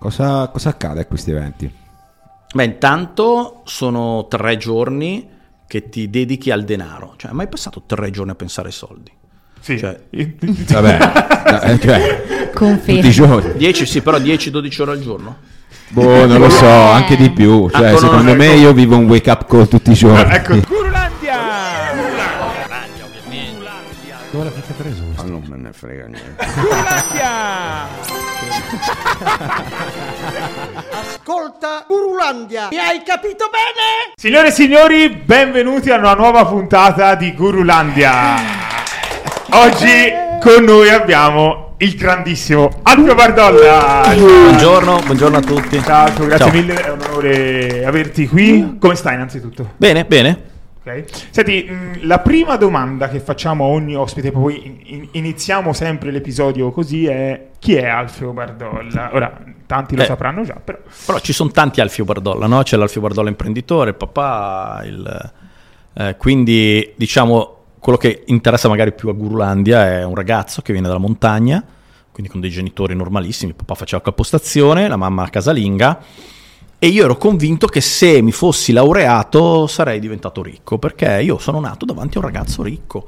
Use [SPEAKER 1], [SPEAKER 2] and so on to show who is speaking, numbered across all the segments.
[SPEAKER 1] Cosa, cosa accade a questi eventi?
[SPEAKER 2] Beh, intanto sono tre giorni che ti dedichi al denaro. Cioè, hai mai passato tre giorni a pensare ai soldi?
[SPEAKER 3] Sì.
[SPEAKER 2] Cioè,
[SPEAKER 1] Vabbè, eh, cioè,
[SPEAKER 4] Confermo.
[SPEAKER 1] tutti i giorni.
[SPEAKER 2] 10, sì, però 10-12 ore al giorno.
[SPEAKER 1] Boh, non lo so, anche di più. Cioè,
[SPEAKER 2] Ecco, no,
[SPEAKER 1] secondo
[SPEAKER 3] ecco.
[SPEAKER 1] me io vivo un wake up call tutti i giorni.
[SPEAKER 3] ecco,
[SPEAKER 5] Dove l'avete preso?
[SPEAKER 6] Ma non me ne frega niente.
[SPEAKER 7] Ascolta, Urulandia, mi hai capito bene?
[SPEAKER 3] Signore e signori, benvenuti a una nuova puntata di Gurulandia. Oggi con noi abbiamo il grandissimo Alfio Bardolla.
[SPEAKER 2] Buongiorno, buongiorno a tutti.
[SPEAKER 3] Ciao, grazie
[SPEAKER 2] Ciao.
[SPEAKER 3] mille, è un onore averti qui. Come stai innanzitutto?
[SPEAKER 2] Bene, bene.
[SPEAKER 3] Ok. Senti, mh, la prima domanda che facciamo a ogni ospite, poi in- in- iniziamo sempre l'episodio così, è chi è Alfio Bardolla? Ora, tanti lo
[SPEAKER 2] Eh.
[SPEAKER 3] sapranno già, però...
[SPEAKER 2] Però ci sono tanti Alfio Bardolla, no? C'è l'Alfio Bardolla imprenditore, il papà, il... eh, quindi diciamo quello che interessa magari più a Gurulandia è un ragazzo che viene dalla montagna, quindi con dei genitori normalissimi, il papà faceva capostazione, la mamma casalinga, e io ero convinto che se mi fossi laureato sarei diventato ricco, perché io sono nato davanti a un ragazzo ricco.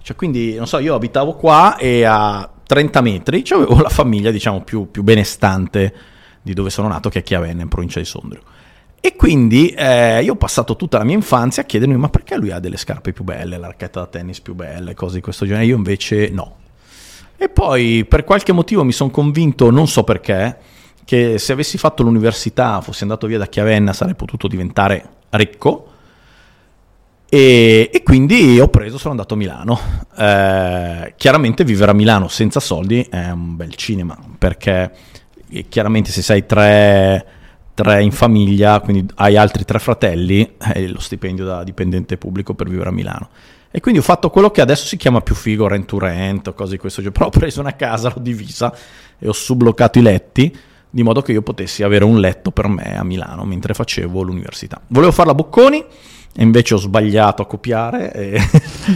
[SPEAKER 2] Cioè, quindi, non so, io abitavo qua e a 30 metri cioè, avevo la famiglia, diciamo, più, più benestante di dove sono nato, che è Chiavenna, in provincia di Sondrio. E quindi eh, io ho passato tutta la mia infanzia a chiedermi ma perché lui ha delle scarpe più belle, la racchetta da tennis più belle, cose di questo genere, io invece no. E poi per qualche motivo mi sono convinto, non so perché, che se avessi fatto l'università, fossi andato via da Chiavenna, sarei potuto diventare ricco. E, e quindi ho preso, sono andato a Milano. Eh, chiaramente vivere a Milano senza soldi è un bel cinema, perché eh, chiaramente se sei tre, tre in famiglia, quindi hai altri tre fratelli, hai lo stipendio da dipendente pubblico per vivere a Milano. E quindi ho fatto quello che adesso si chiama più figo, rent to rent o cose di questo genere. Però ho preso una casa, l'ho divisa e ho subbloccato i letti di modo che io potessi avere un letto per me a Milano mentre facevo l'università. Volevo farla a Bocconi e invece ho sbagliato a copiare e,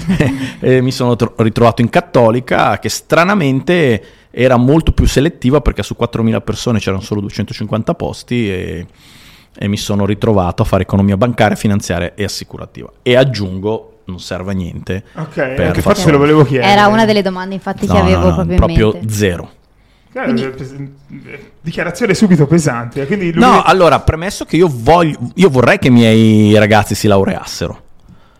[SPEAKER 2] e mi sono tro- ritrovato in Cattolica che stranamente era molto più selettiva perché su 4.000 persone c'erano solo 250 posti e, e mi sono ritrovato a fare economia bancaria, finanziaria e assicurativa. E aggiungo, non serve a niente.
[SPEAKER 3] Ok,
[SPEAKER 2] Per
[SPEAKER 3] anche forse lo volevo chiedere.
[SPEAKER 4] Era una delle domande infatti che
[SPEAKER 2] No,
[SPEAKER 4] avevo
[SPEAKER 2] no, no,
[SPEAKER 4] proprio in
[SPEAKER 2] proprio zero.
[SPEAKER 3] Eh,
[SPEAKER 4] Quindi-
[SPEAKER 3] eh, Dichiarazione subito pesante. eh, Quindi lui-
[SPEAKER 2] No, allora, premesso che io, voglio, io vorrei che i miei ragazzi si laureassero.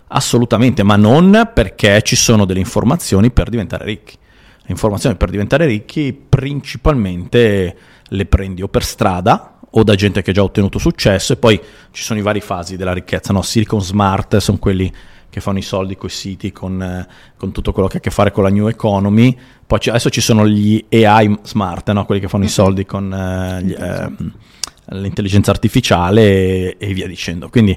[SPEAKER 2] Assolutamente, ma non perché ci sono delle informazioni per diventare ricchi. Le informazioni per diventare ricchi principalmente le prendi o per strada o da gente che ha già ottenuto successo e poi ci sono i vari fasi della ricchezza, no? Silicon Smart sono quelli che fanno i soldi con i siti, con, eh, con tutto quello che ha a che fare con la new economy. Poi ci- adesso ci sono gli AI smart, no? quelli che fanno i soldi con eh, gli, ehm, l'intelligenza artificiale e, e via dicendo. Quindi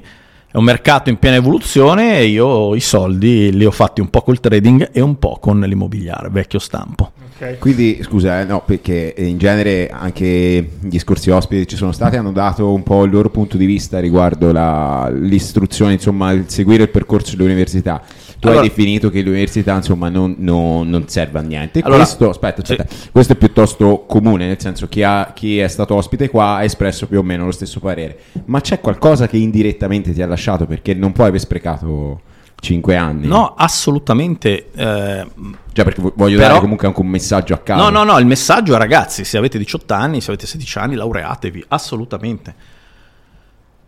[SPEAKER 2] è un mercato in piena evoluzione e io i soldi li ho fatti un po' col trading e un po' con l'immobiliare, vecchio stampo.
[SPEAKER 3] Ok.
[SPEAKER 1] Quindi, scusa, eh, no, perché in genere anche gli scorsi ospiti che ci sono stati hanno dato un po' il loro punto di vista riguardo la- l'istruzione, insomma, il seguire il percorso dell'università. Tu
[SPEAKER 2] Allora-
[SPEAKER 1] hai definito che l'università, insomma, non, non- non serve a niente.
[SPEAKER 2] Allora-
[SPEAKER 1] questo, aspetta, aspetta, questo è piuttosto comune, nel senso chi, ha- chi è stato ospite qua ha espresso più o meno lo stesso parere. Ma c'è qualcosa che indirettamente ti ha lasciato perché non puoi aver sprecato 5 anni?
[SPEAKER 2] No, assolutamente. eh,
[SPEAKER 1] Cioè, perché vo- voglio
[SPEAKER 2] Però-
[SPEAKER 1] dare comunque anche un messaggio a caso.
[SPEAKER 2] No, no, no, il messaggio è ragazzi, se avete 18 anni, se avete 16 anni, laureatevi, assolutamente.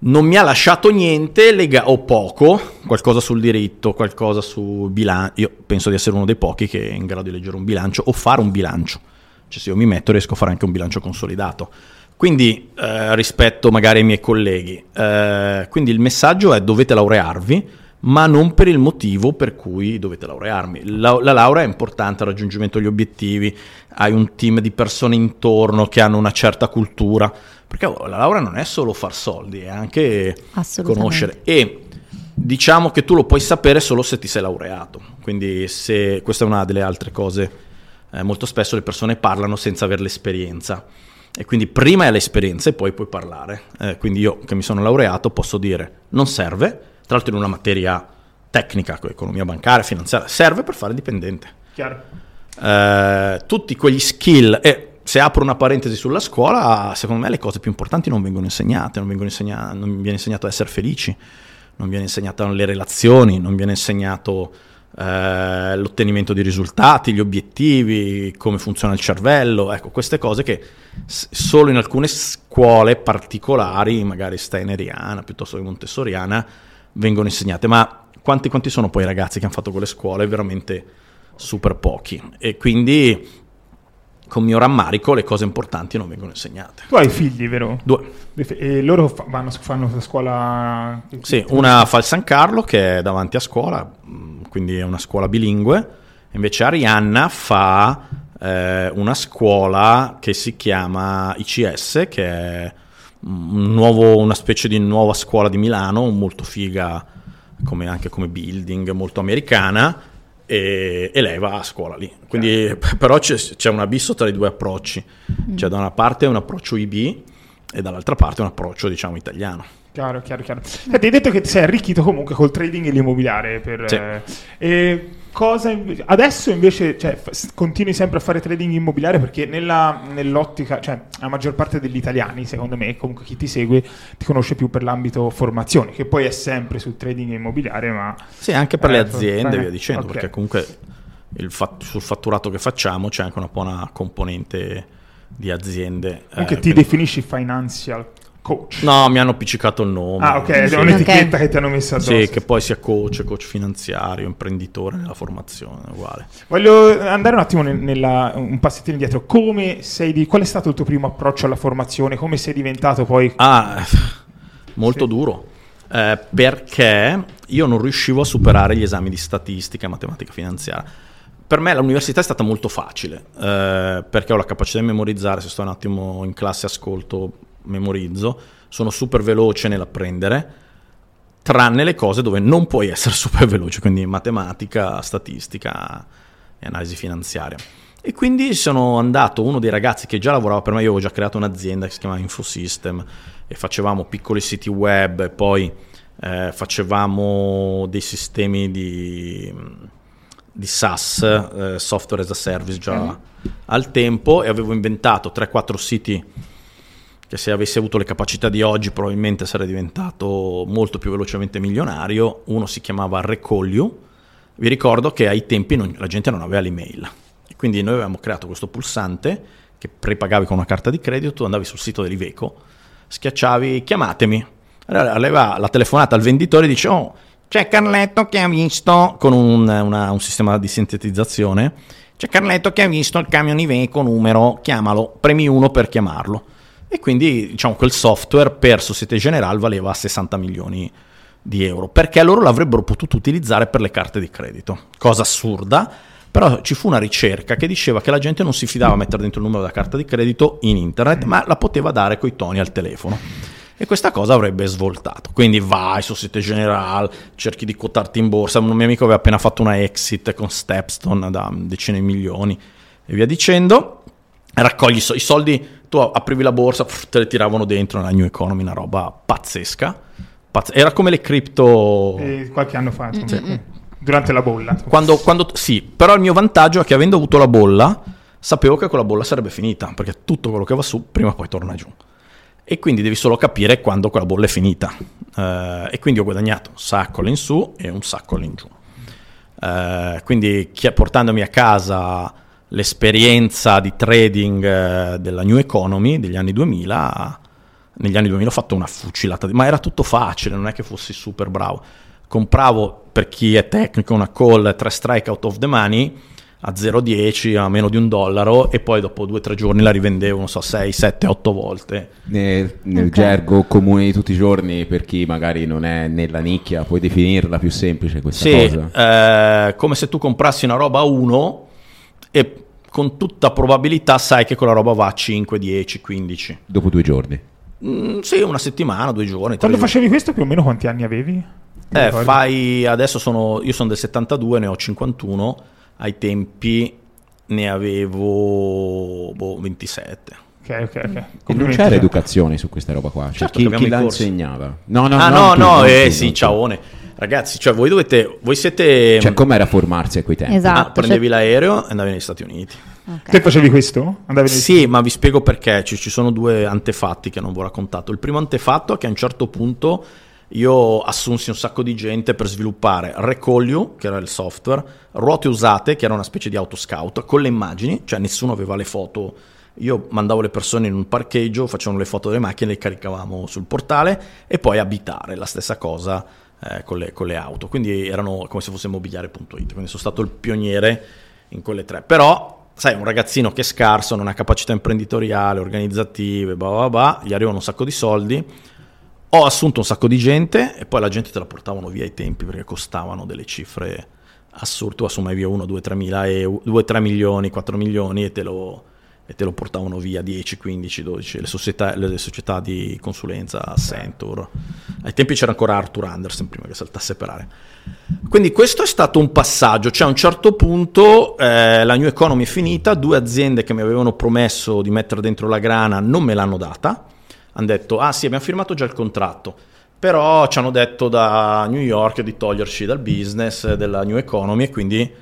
[SPEAKER 2] Non mi ha lasciato niente, lega- o poco, qualcosa sul diritto, qualcosa sul bilancio. Io penso di essere uno dei pochi che è in grado di leggere un bilancio o fare un bilancio. Cioè, se io mi metto, riesco a fare anche un bilancio consolidato. Quindi, eh, rispetto magari ai miei colleghi, eh, quindi il messaggio è dovete laurearvi, ma non per il motivo per cui dovete laurearmi. La, la laurea è importante al raggiungimento degli obiettivi, hai un team di persone intorno che hanno una certa cultura, perché la laurea non è solo far soldi, è anche conoscere. E diciamo che tu lo puoi sapere solo se ti sei laureato, quindi se, questa è una delle altre cose, eh, molto spesso le persone parlano senza avere l'esperienza. E quindi prima è l'esperienza e poi puoi parlare. Eh, quindi io che mi sono laureato posso dire non serve, tra l'altro in una materia tecnica, economia bancaria, finanziaria, serve per fare dipendente.
[SPEAKER 3] Chiaro.
[SPEAKER 2] Eh, tutti quegli skill, e se apro una parentesi sulla scuola, secondo me le cose più importanti non vengono insegnate, non, vengono insegna- non viene insegnato a essere felici, non viene insegnato le relazioni, non viene insegnato eh, l'ottenimento di risultati, gli obiettivi, come funziona il cervello, ecco, queste cose che s- solo in alcune scuole particolari, magari steineriana piuttosto che montessoriana, vengono insegnate, ma quanti, quanti sono poi i ragazzi che hanno fatto quelle scuole? Veramente super pochi. E quindi con mio rammarico le cose importanti non vengono insegnate.
[SPEAKER 3] Tu hai figli, vero?
[SPEAKER 2] Due.
[SPEAKER 3] E loro fa- vanno, fanno la scuola...
[SPEAKER 2] Sì, una fa il San Carlo che è davanti a scuola, mh, quindi è una scuola bilingue, invece Arianna fa eh, una scuola che si chiama ICS, che è un nuovo- una specie di nuova scuola di Milano, molto figa come, anche come building, molto americana, e, e lei va a scuola lì. Quindi, però c'è, c'è un abisso tra i due approcci, c'è da una parte un approccio IB e dall'altra parte un approccio diciamo italiano.
[SPEAKER 3] Chiaro, chiaro, chiaro. Senti, hai detto che ti sei arricchito comunque col trading e l'immobiliare. Per,
[SPEAKER 2] Sì.
[SPEAKER 3] eh, e cosa inve- adesso invece cioè, f- continui sempre a fare trading immobiliare perché nella- nell'ottica, cioè la maggior parte degli italiani, secondo me, comunque chi ti segue, ti conosce più per l'ambito formazione, che poi è sempre sul trading immobiliare, ma
[SPEAKER 2] Sì, anche per le
[SPEAKER 3] Eh,
[SPEAKER 2] aziende,
[SPEAKER 3] eh,
[SPEAKER 2] via dicendo,
[SPEAKER 3] ok.
[SPEAKER 2] perché comunque fat- sul fatturato che facciamo c'è anche una buona componente di aziende.
[SPEAKER 3] anche
[SPEAKER 2] eh,
[SPEAKER 3] ti
[SPEAKER 2] quindi-
[SPEAKER 3] definisci financial coach.
[SPEAKER 2] No, mi hanno appiccicato il nome.
[SPEAKER 3] Ah, ok, è
[SPEAKER 2] Sì.
[SPEAKER 3] un'etichetta
[SPEAKER 4] Ok.
[SPEAKER 3] che ti hanno messo addosso.
[SPEAKER 2] Sì, che poi sia coach, coach finanziario, imprenditore nella formazione, uguale.
[SPEAKER 3] Voglio andare un attimo nel- nella, un passettino indietro. Come sei di, qual è stato il tuo primo approccio alla formazione? Come sei diventato poi
[SPEAKER 2] Ah, molto duro. Eh, perché io non riuscivo a superare gli esami di statistica e matematica finanziaria. Per me l'università è stata molto facile, eh, perché ho la capacità di memorizzare, se sto un attimo in classe ascolto, memorizzo, sono super veloce nell'apprendere, tranne le cose dove non puoi essere super veloce, quindi matematica, statistica e analisi finanziaria. E quindi sono andato, uno dei ragazzi che già lavorava per me, io avevo già creato un'azienda che si chiama Infosystem e facevamo piccoli siti web e poi eh, facevamo dei sistemi di, di SaaS, eh, software as a service già al tempo e avevo inventato 3-4 siti che se avessi avuto le capacità di oggi probabilmente sarei diventato molto più velocemente milionario. Uno si chiamava Recall Vi ricordo che ai tempi non- la gente non aveva l'email. Quindi noi avevamo creato questo pulsante che prepagavi con una carta di credito, andavi sul sito dell'Iveco, schiacciavi chiamatemi. Allora arriva la telefonata al venditore e dice oh, c'è Carletto che ha visto, con un, una- un sistema di sintetizzazione, c'è Carletto che ha visto il camion Iveco numero, chiamalo, premi uno per chiamarlo. E quindi diciamo quel software per Societe Generale valeva 60 milioni di euro, perché loro l'avrebbero potuto utilizzare per le carte di credito, cosa assurda, però ci fu una ricerca che diceva che la gente non si fidava a mettere dentro il numero della carta di credito in internet, ma la poteva dare coi toni al telefono. E questa cosa avrebbe svoltato. Quindi vai, Societe Generale, cerchi di quotarti in borsa. Un mio amico aveva appena fatto una exit con Stepstone da decine di milioni e via dicendo. Raccogli i so- i soldi, tu aprivi la borsa, pff, te le tiravano dentro nella New Economy, una roba pazzesca. Pazz- Era come le cripto.
[SPEAKER 3] eh, qualche anno fa, insomma, durante la bolla.
[SPEAKER 2] Quando, quando- sì, però il mio vantaggio è che avendo avuto la bolla, sapevo che quella bolla sarebbe finita, perché tutto quello che va su prima o poi torna giù. E quindi devi solo capire quando quella bolla è finita. Eh, e quindi ho guadagnato un sacco all'insù e un sacco all'ingiù. Eh, quindi chi- portandomi a casa l'esperienza di trading eh, della New Economy degli anni 2000, negli anni 2000 ho fatto una fucilata, di- ma era tutto facile, non è che fossi super bravo. Compravo, per chi è tecnico, una call 3 strike out of the money a 0,10 a meno di un dollaro e poi dopo 2-3 giorni la rivendevo, non so, 6, 7, 8 volte.
[SPEAKER 1] Nel, nel
[SPEAKER 4] Ok.
[SPEAKER 1] gergo comune di tutti i giorni, per chi magari non è nella nicchia, puoi definirla più semplice questa
[SPEAKER 2] Sì,
[SPEAKER 1] cosa?
[SPEAKER 2] eh, come se tu comprassi una roba a 1 e con tutta probabilità sai che quella roba va a 5, 10, 15.
[SPEAKER 1] Dopo due giorni.
[SPEAKER 2] Mm, sì, una settimana, due giorni. tre
[SPEAKER 3] Quando
[SPEAKER 2] giorni.
[SPEAKER 3] facevi questo più o meno quanti anni avevi?
[SPEAKER 2] Eh,
[SPEAKER 3] ricordi?
[SPEAKER 2] fai adesso sono io sono del 72, ne ho 51, ai tempi ne avevo boh, 27.
[SPEAKER 3] Ok, ok, ok.
[SPEAKER 1] E non c'era educazione su questa roba qua. Cioè,
[SPEAKER 2] Certo
[SPEAKER 1] chi, chi la
[SPEAKER 2] corsi.
[SPEAKER 1] insegnava? No, no,
[SPEAKER 2] ah no,
[SPEAKER 1] tu,
[SPEAKER 2] no,
[SPEAKER 1] non
[SPEAKER 2] eh
[SPEAKER 1] tu,
[SPEAKER 2] sì,
[SPEAKER 1] non tu.
[SPEAKER 2] Ragazzi, cioè voi dovete voi siete
[SPEAKER 1] Cioè, com'era formarsi a quei tempi?
[SPEAKER 4] Esatto.
[SPEAKER 2] ah, prendevi
[SPEAKER 4] cioè-
[SPEAKER 2] l'aereo e andavi negli Stati Uniti.
[SPEAKER 4] Ok.
[SPEAKER 3] Te facevi questo? Andavi nei-
[SPEAKER 2] Sì, ma vi spiego perché. Ci, ci sono due antefatti che non vi ho raccontato. Il primo antefatto è che a un certo punto io assunsi un sacco di gente per sviluppare Recolio, che era il software, Ruote Usate, che era una specie di autoscout, con le immagini, cioè nessuno aveva le foto. Io mandavo le persone in un parcheggio, facevano le foto delle macchine, le caricavamo sul portale e poi abitare, la stessa cosa eh, con, le, con le auto. Quindi erano come se fosse mobiliare.it, quindi sono stato il pioniere in quelle tre. Però, sai, un ragazzino che è scarso, non ha capacità imprenditoriale, organizzative, bla bla bla, gli arrivano un sacco di soldi. Ho assunto un sacco di gente e poi la gente te la portavano via ai tempi perché costavano delle cifre assurde. Tu assumevi via 1, 2, 3 mila euro, 2, 3 milioni, 4 milioni e te lo, e te lo portavano via 10, 15, 12. Le società, le società di consulenza, Accenture. Ai tempi c'era ancora Arthur Andersen prima che saltasse per aria. Quindi questo è stato un passaggio, cioè a un certo punto eh, la New Economy è finita, due aziende che mi avevano promesso di mettere dentro la grana non me l'hanno data, hanno detto ah sì abbiamo firmato già il contratto, però ci hanno detto da New York di toglierci dal business della New Economy e quindi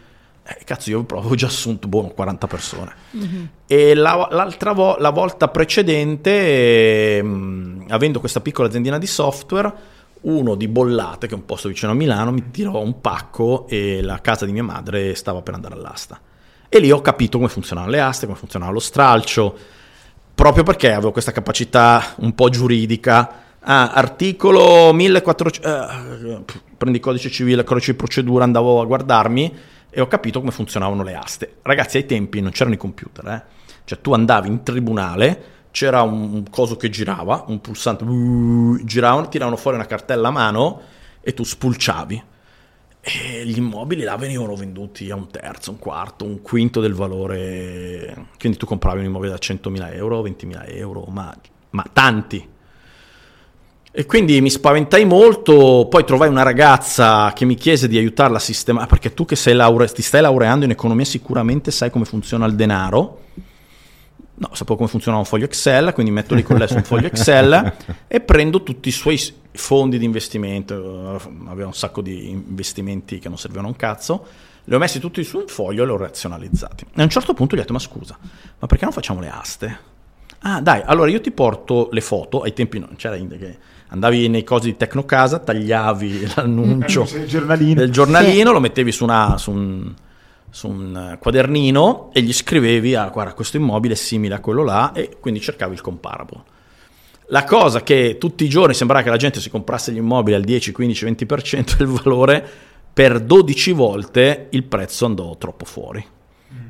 [SPEAKER 2] eh, cazzo io avevo già assunto buono 40 persone. E la, l'altra vo- la volta precedente, ehm, avendo questa piccola aziendina di software, uno di Bollate, che è un posto vicino a Milano, mi tirò un pacco e la casa di mia madre stava per andare all'asta. E lì ho capito come funzionavano le aste, come funzionava lo stralcio, proprio perché avevo questa capacità un po' giuridica. Ah, articolo 1400, eh, prendi codice civile, codice di procedura, andavo a guardarmi e ho capito come funzionavano le aste. Ragazzi, ai tempi non c'erano i computer, eh. Cioè tu andavi in tribunale, c'era un, coso che girava, un pulsante, uh, giravano, tiravano fuori una cartella a mano e tu spulciavi. E gli immobili là venivano venduti a un terzo, un quarto, un quinto del valore. Quindi tu compravi un immobile da 100.000 euro, 20.000 euro, ma, ma tanti. E quindi mi spaventai molto, poi trovai una ragazza che mi chiese di aiutarla a sistemare, perché tu che sei laure- ti stai laureando in economia sicuramente sai come funziona il denaro. No, sapevo come funziona un foglio Excel, quindi metto lì con lei su un foglio Excel e prendo tutti i suoi fondi di investimento. eh, Aveva un sacco di investimenti che non servivano a un cazzo. Li ho messi tutti su un foglio e li ho razionalizzati. E a un certo punto gli ho detto: Ma scusa, ma perché non facciamo le aste? Ah, dai, allora io ti porto le foto. Ai tempi non c'era Inde che andavi nei cosi di Tecnocasa, tagliavi l'annuncio
[SPEAKER 3] il giornalino.
[SPEAKER 2] del giornalino, lo mettevi su, una- su un, su un eh, quadernino e gli scrivevi, ah, guarda, questo immobile è simile a quello là, e quindi cercavi il comparable. La cosa che tutti i giorni sembrava che la gente si comprasse gli immobili al 10, 15, 20% del valore, per 12 volte il prezzo andò troppo fuori.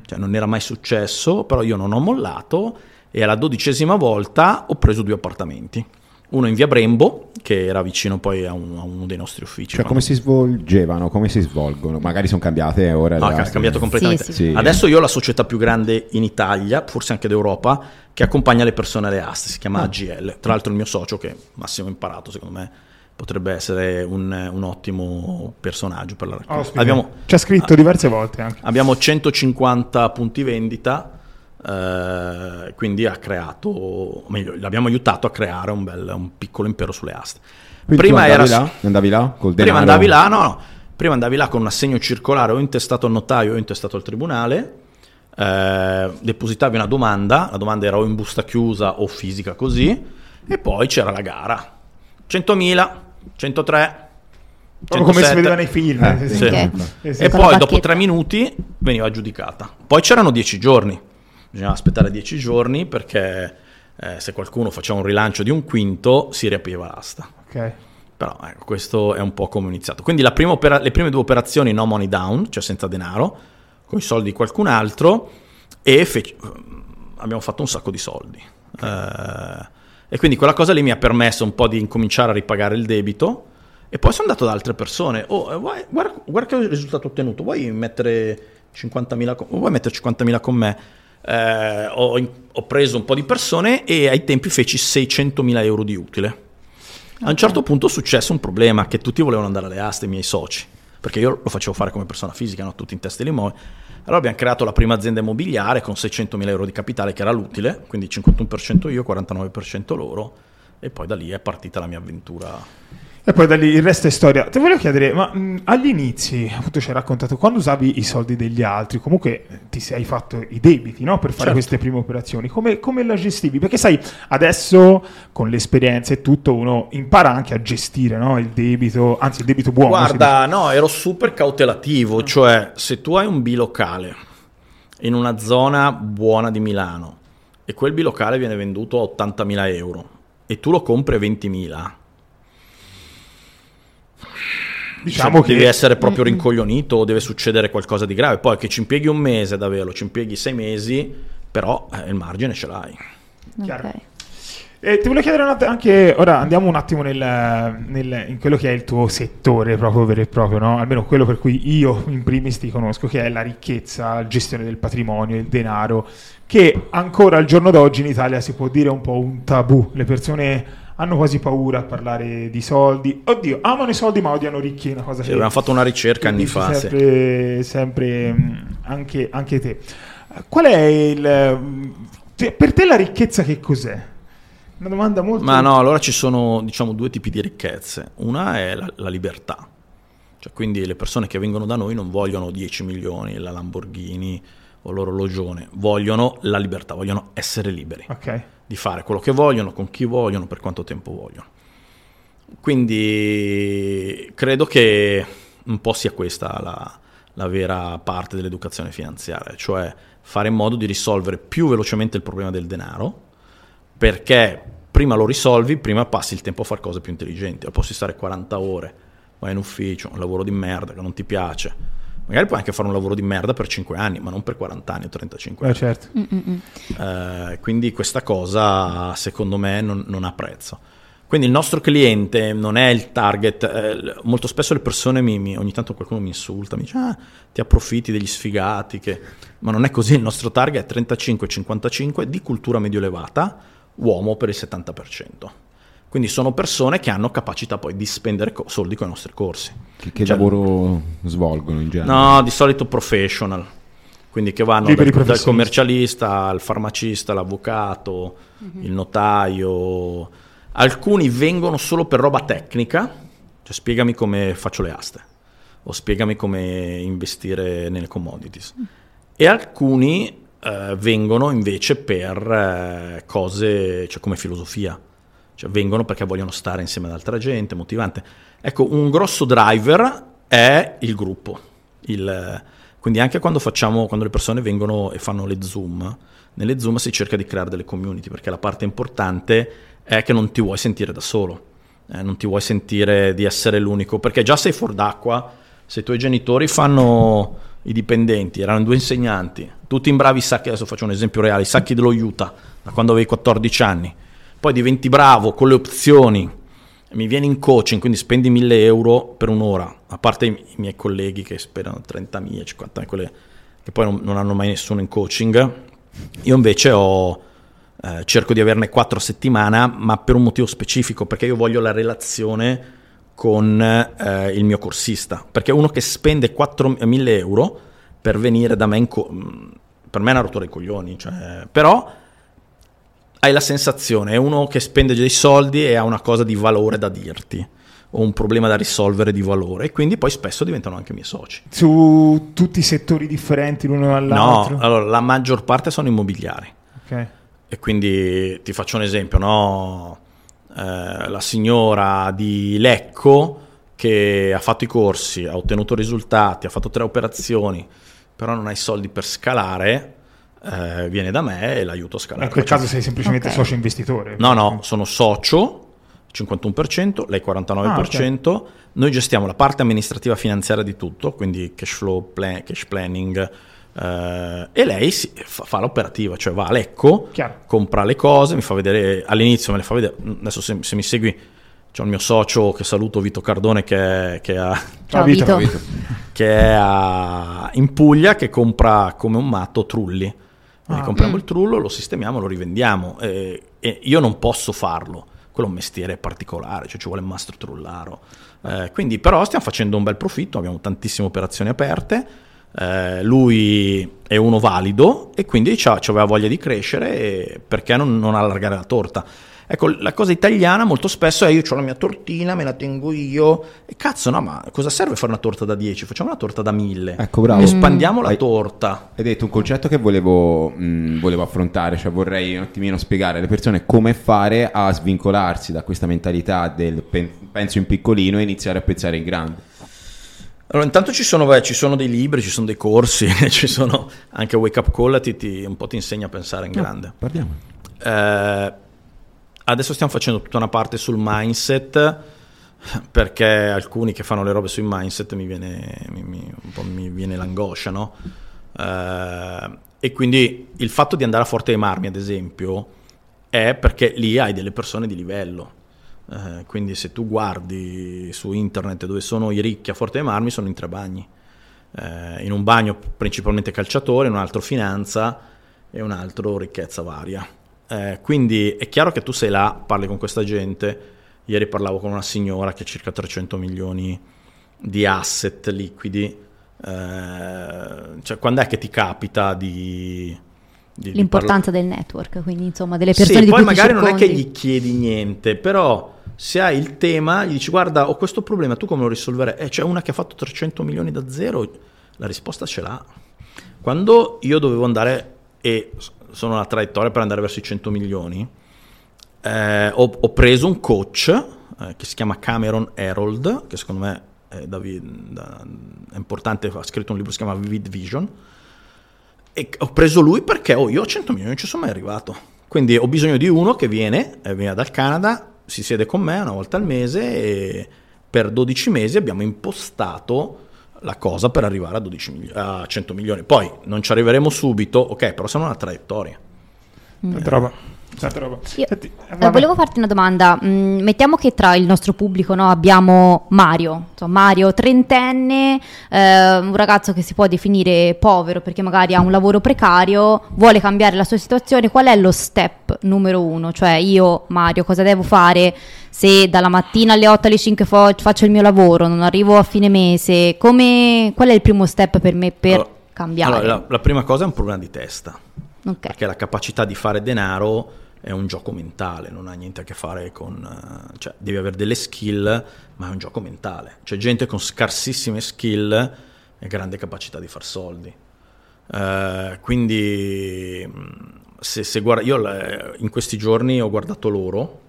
[SPEAKER 2] Cioè non era mai successo, però io non ho mollato e alla dodicesima volta ho preso due appartamenti. Uno in via Brembo, che era vicino poi a, un- a uno dei nostri uffici.
[SPEAKER 1] Cioè, come si svolgevano, come si svolgono? Magari sono cambiate ora.
[SPEAKER 2] No, ha cambiato completamente.
[SPEAKER 4] Sì,
[SPEAKER 1] sì.
[SPEAKER 2] Adesso io ho la società più grande in Italia, forse anche d'Europa, che accompagna le persone alle aste, si chiama AGL. Tra l'altro il mio socio, che Massimo Imparato, secondo me potrebbe essere un, un ottimo personaggio per la raccolta.
[SPEAKER 3] Ospite.
[SPEAKER 2] Abbiamo,
[SPEAKER 3] Ci ha scritto diverse volte anche.
[SPEAKER 2] abbiamo 150 punti vendita, eh, quindi ha creato, o meglio, l'abbiamo aiutato a creare un, bel, un piccolo impero sulle aste.
[SPEAKER 1] Quindi
[SPEAKER 2] Prima
[SPEAKER 1] tu
[SPEAKER 2] era
[SPEAKER 1] andavi là? Andavi là col
[SPEAKER 2] Prima
[SPEAKER 1] denaro?
[SPEAKER 2] andavi là, no, no. Prima andavi là con un assegno circolare o intestato al notaio o intestato al tribunale, eh, depositavi una domanda, la domanda era o in busta chiusa o fisica così, e poi c'era la gara. 100.000, 103,
[SPEAKER 3] Proprio come si
[SPEAKER 2] 107.
[SPEAKER 3] vedeva nei film.
[SPEAKER 1] Eh,
[SPEAKER 3] sì,
[SPEAKER 2] sì.
[SPEAKER 3] sì.
[SPEAKER 4] Ok.
[SPEAKER 3] Sì, sì.
[SPEAKER 2] E poi dopo tre minuti veniva aggiudicata. Poi c'erano dieci giorni, bisognava aspettare dieci giorni perché eh, se qualcuno faceva un rilancio di un quinto si riapriva l'asta.
[SPEAKER 3] Ok.
[SPEAKER 2] Però ecco, questo è un po' come ho iniziato. Quindi la prima opera- le prime due operazioni no money down, cioè senza denaro, con i soldi di qualcun altro, e fece- abbiamo fatto un sacco di soldi. Eh, e quindi quella cosa lì mi ha permesso un po' di incominciare a ripagare il debito. E poi sono andato da altre persone. Oh, eh, vuoi- guarda, guarda che risultato ho ottenuto. Vuoi mettere 50.000 con, vuoi mettere 50.000 con me? Eh, ho, ho preso un po' di persone e ai tempi feci 600.000 euro di utile. A un certo punto è successo un problema che tutti volevano andare alle aste, i miei soci, perché io lo facevo fare come persona fisica, no? tutti in testa di immobili. Allora abbiamo creato la prima azienda immobiliare con 600.000 euro di capitale, che era l'utile, quindi 51% io, 49% loro, e poi da lì è partita la mia avventura.
[SPEAKER 3] E poi da lì il resto è storia. Ti volevo chiedere, ma mh, agli inizi, appunto ci hai raccontato, quando usavi i soldi degli altri, comunque ti sei fatto i debiti, no? Per fare
[SPEAKER 2] Certo.
[SPEAKER 3] queste prime operazioni, come, come la gestivi? Perché sai, adesso con l'esperienza e tutto uno impara anche a gestire, no? Il debito, anzi il debito buono.
[SPEAKER 2] Guarda, no, ero super cautelativo, cioè se tu hai un bilocale in una zona buona di Milano e quel bilocale viene venduto a 80.000 euro e tu lo compri a 20.000,
[SPEAKER 3] Diciamo
[SPEAKER 2] devi
[SPEAKER 3] che
[SPEAKER 2] essere proprio rincoglionito o deve succedere qualcosa di grave. Poi che ci impieghi un mese ad averlo, ci impieghi sei mesi, però eh, il margine ce l'hai.
[SPEAKER 3] Chiaro.
[SPEAKER 4] Ok.
[SPEAKER 3] Eh, ti volevo chiedere un att- anche, ora andiamo un attimo nel, nel- in quello che è il tuo settore proprio vero e proprio, no? almeno quello per cui io in primis ti conosco, che è la ricchezza, la gestione del patrimonio, il denaro, che ancora al giorno d'oggi in Italia si può dire un po' un tabù, le persone hanno quasi paura a parlare di soldi, oddio, amano i soldi ma odiano ricchi, è una cosa
[SPEAKER 2] Sì,
[SPEAKER 3] che...
[SPEAKER 2] abbiamo fatto una ricerca anni fa. sì.
[SPEAKER 3] Sempre, sempre mh, anche, anche te. Qual è il... te- per te la ricchezza che cos'è? Una domanda molto...
[SPEAKER 2] Ma no, allora ci sono diciamo due tipi di ricchezze. Una è la, la libertà, cioè quindi le persone che vengono da noi non vogliono 10 milioni, la Lamborghini o l'orologione, vogliono la libertà, vogliono essere liberi
[SPEAKER 3] Ok.
[SPEAKER 2] Di fare quello che vogliono, con chi vogliono, per quanto tempo vogliono. Quindi credo che un po' sia questa la, la vera parte dell'educazione finanziaria, cioè fare in modo di risolvere più velocemente il problema del denaro, perché prima lo risolvi, prima passi il tempo a fare cose più intelligenti. O Posso stare 40 ore, vai in ufficio, un lavoro di merda che non ti piace. Magari puoi anche fare un lavoro di merda per 5 anni, ma non per 40 anni o 35
[SPEAKER 3] Eh,
[SPEAKER 2] anni.
[SPEAKER 3] certo.
[SPEAKER 2] Eh, quindi questa cosa secondo me non, non ha prezzo. Quindi il nostro cliente non è il target, eh, molto spesso le persone mi, mi- ogni tanto qualcuno mi insulta, mi dice ah, ti approfitti degli sfigati, che... ma non è così, il nostro target è 35-55 di cultura medio elevata, uomo per il 70%. Quindi sono persone che hanno capacità poi di spendere co- soldi con i nostri corsi.
[SPEAKER 1] Che, che
[SPEAKER 2] Cioè-
[SPEAKER 1] lavoro svolgono in genere?
[SPEAKER 2] No, di solito professional. Quindi che vanno dal, dal commercialista al farmacista, l'avvocato, il notaio. Alcuni vengono solo per roba tecnica, cioè spiegami come faccio le aste o spiegami come investire nelle commodities. E alcuni eh, vengono invece per eh, cose, cioè come filosofia, cioè vengono perché vogliono stare insieme ad altra gente, motivante. Ecco, un grosso driver è il gruppo. Il- quindi anche quando facciamo, quando le persone vengono e fanno le Zoom, nelle Zoom si cerca di creare delle community, perché la parte importante è che non ti vuoi sentire da solo, eh, non ti vuoi sentire di essere l'unico, perché già sei fuori d'acqua, se i tuoi genitori fanno i dipendenti, erano due insegnanti, tutti in bravi sacchi, adesso faccio un esempio reale, i sacchi dello Utah, da quando avevi 14 anni, poi diventi bravo con le opzioni, mi vieni in coaching, quindi spendi 1000 euro per un'ora, a parte i, miei colleghi che sperano 30.000, 50.000, quelle che poi non, non hanno mai nessuno in coaching, io invece ho, eh, cerco di averne 4 a settimana, ma per un motivo specifico, perché io voglio la relazione con eh, il mio corsista, perché uno che spende 4.000 euro per venire da me, in co- mh, per me è una rottura dei coglioni, cioè, però hai la sensazione, è uno che spende dei soldi e ha una cosa di valore da dirti, o un problema da risolvere di valore, e quindi poi spesso diventano anche miei soci.
[SPEAKER 3] Su tutti i settori differenti l'uno dall'altro?
[SPEAKER 2] No, allora la maggior parte sono immobiliari.
[SPEAKER 3] Ok.
[SPEAKER 2] E quindi ti faccio un esempio, no? Eh, la signora di Lecco che ha fatto i corsi, ha ottenuto risultati, ha fatto tre operazioni, però non ha i soldi per scalare, eh, viene da me e l'aiuto a scalare.
[SPEAKER 3] In quel caso sei semplicemente
[SPEAKER 4] Ok.
[SPEAKER 3] socio investitore.
[SPEAKER 2] No, no, sono socio, 51%, lei 49%. Noi gestiamo la parte amministrativa finanziaria di tutto, quindi cash flow, plan- cash planning, eh, e lei si- fa, fa l'operativa, cioè va a Lecco,
[SPEAKER 3] Chiaro.
[SPEAKER 2] compra le cose, mi fa vedere, all'inizio me le fa vedere, adesso se, se mi segui c'è il mio socio che saluto Vito Cardone che, è- che ha
[SPEAKER 4] Ciao
[SPEAKER 3] Vito,
[SPEAKER 4] Vito.
[SPEAKER 2] che è a- in Puglia che compra come un matto trulli. Quindi
[SPEAKER 3] Ah.
[SPEAKER 2] compriamo
[SPEAKER 4] Mm.
[SPEAKER 2] il trullo, lo sistemiamo, lo rivendiamo. E, e io non posso farlo. Quello è un mestiere particolare, cioè ci vuole il mastro trullaro. Eh, quindi, però, stiamo facendo un bel profitto, abbiamo tantissime operazioni aperte. eh, lui è uno valido e quindi ci aveva voglia di crescere e perché non, non allargare la torta. Ecco, la cosa italiana molto spesso è io ho la mia tortina, me la tengo io. E cazzo, no, ma cosa serve fare una torta da 10? Facciamo una torta da 1000.
[SPEAKER 1] Ecco, bravo.
[SPEAKER 2] Espandiamo la
[SPEAKER 1] Hai-
[SPEAKER 2] torta.
[SPEAKER 1] Hai detto un concetto che volevo, mh, volevo affrontare, cioè vorrei un attimino spiegare alle persone come fare a svincolarsi da questa mentalità del pen- penso in piccolino e iniziare a pensare in grande.
[SPEAKER 2] Allora, intanto ci sono, beh, ci sono dei libri, ci sono dei corsi, ci sono anche Wake Up Call, ti, ti- un po' ti insegna a pensare in grande.
[SPEAKER 1] Parliamo.
[SPEAKER 2] Eh, adesso stiamo facendo tutta una parte sul mindset perché alcuni che fanno le robe sui mindset mi viene, mi, mi- un po' mi viene l'angoscia, no? Eh, e quindi il fatto di andare a Forte dei Marmi, ad esempio, è perché lì hai delle persone di livello. Eh, quindi se tu guardi su internet dove sono i ricchi a Forte dei Marmi, sono in tre bagni. Eh, in un bagno principalmente calciatore, un altro finanza e un altro ricchezza varia. Eh, quindi è chiaro che tu sei là, parli con questa gente. Ieri parlavo con una signora che ha circa 300 milioni di asset liquidi. Eh, cioè, quando è che ti capita di... di- di
[SPEAKER 4] L'importanza del network, quindi insomma delle persone
[SPEAKER 2] sì,
[SPEAKER 4] di
[SPEAKER 2] poi magari non è che gli chiedi niente, però se hai il tema, gli dici guarda ho questo problema, tu come lo risolverai? Eh, c'è una che ha fatto 300 milioni da zero, la risposta ce l'ha. Quando io dovevo andare, e sono una traiettoria per andare verso i 100 milioni, eh, ho, ho preso un coach eh, che si chiama Cameron Herold, che secondo me è, da da- è importante, ha scritto un libro che si chiama Vivid Vision, e ho preso lui perché oh, io a 100 milioni non ci sono mai arrivato. Quindi ho bisogno di uno che viene, eh, viene dal Canada, si siede con me una volta al mese e per 12 mesi abbiamo impostato la cosa per arrivare a, 12 mili- a 100 milioni. Poi non ci arriveremo subito, ok, però siamo una traiettoria.
[SPEAKER 3] Tanta roba. Tanta roba.
[SPEAKER 4] Io-
[SPEAKER 3] Senti, eh,
[SPEAKER 4] volevo farti una domanda. Mm, mettiamo che tra il nostro pubblico no, abbiamo Mario, insomma, Mario trentenne, eh, un ragazzo che si può definire povero perché magari ha un lavoro precario, vuole cambiare la sua situazione. Qual è lo step numero uno? Cioè, io, Mario, cosa devo fare se dalla mattina alle 8 alle 5 fo- faccio il mio lavoro, non arrivo a fine mese? Come, qual è il primo step per me per
[SPEAKER 2] Allora-
[SPEAKER 4] cambiare?
[SPEAKER 2] allora, la, la prima cosa è un problema di testa.
[SPEAKER 4] Ok.
[SPEAKER 2] perché la capacità di fare denaro è un gioco mentale, non ha niente a che fare con... eh, cioè devi avere delle skill, ma è un gioco mentale. C'è gente con scarsissime skill e grande capacità di far soldi. Eh, quindi mh, se, se guarda, io le- in questi giorni ho guardato loro,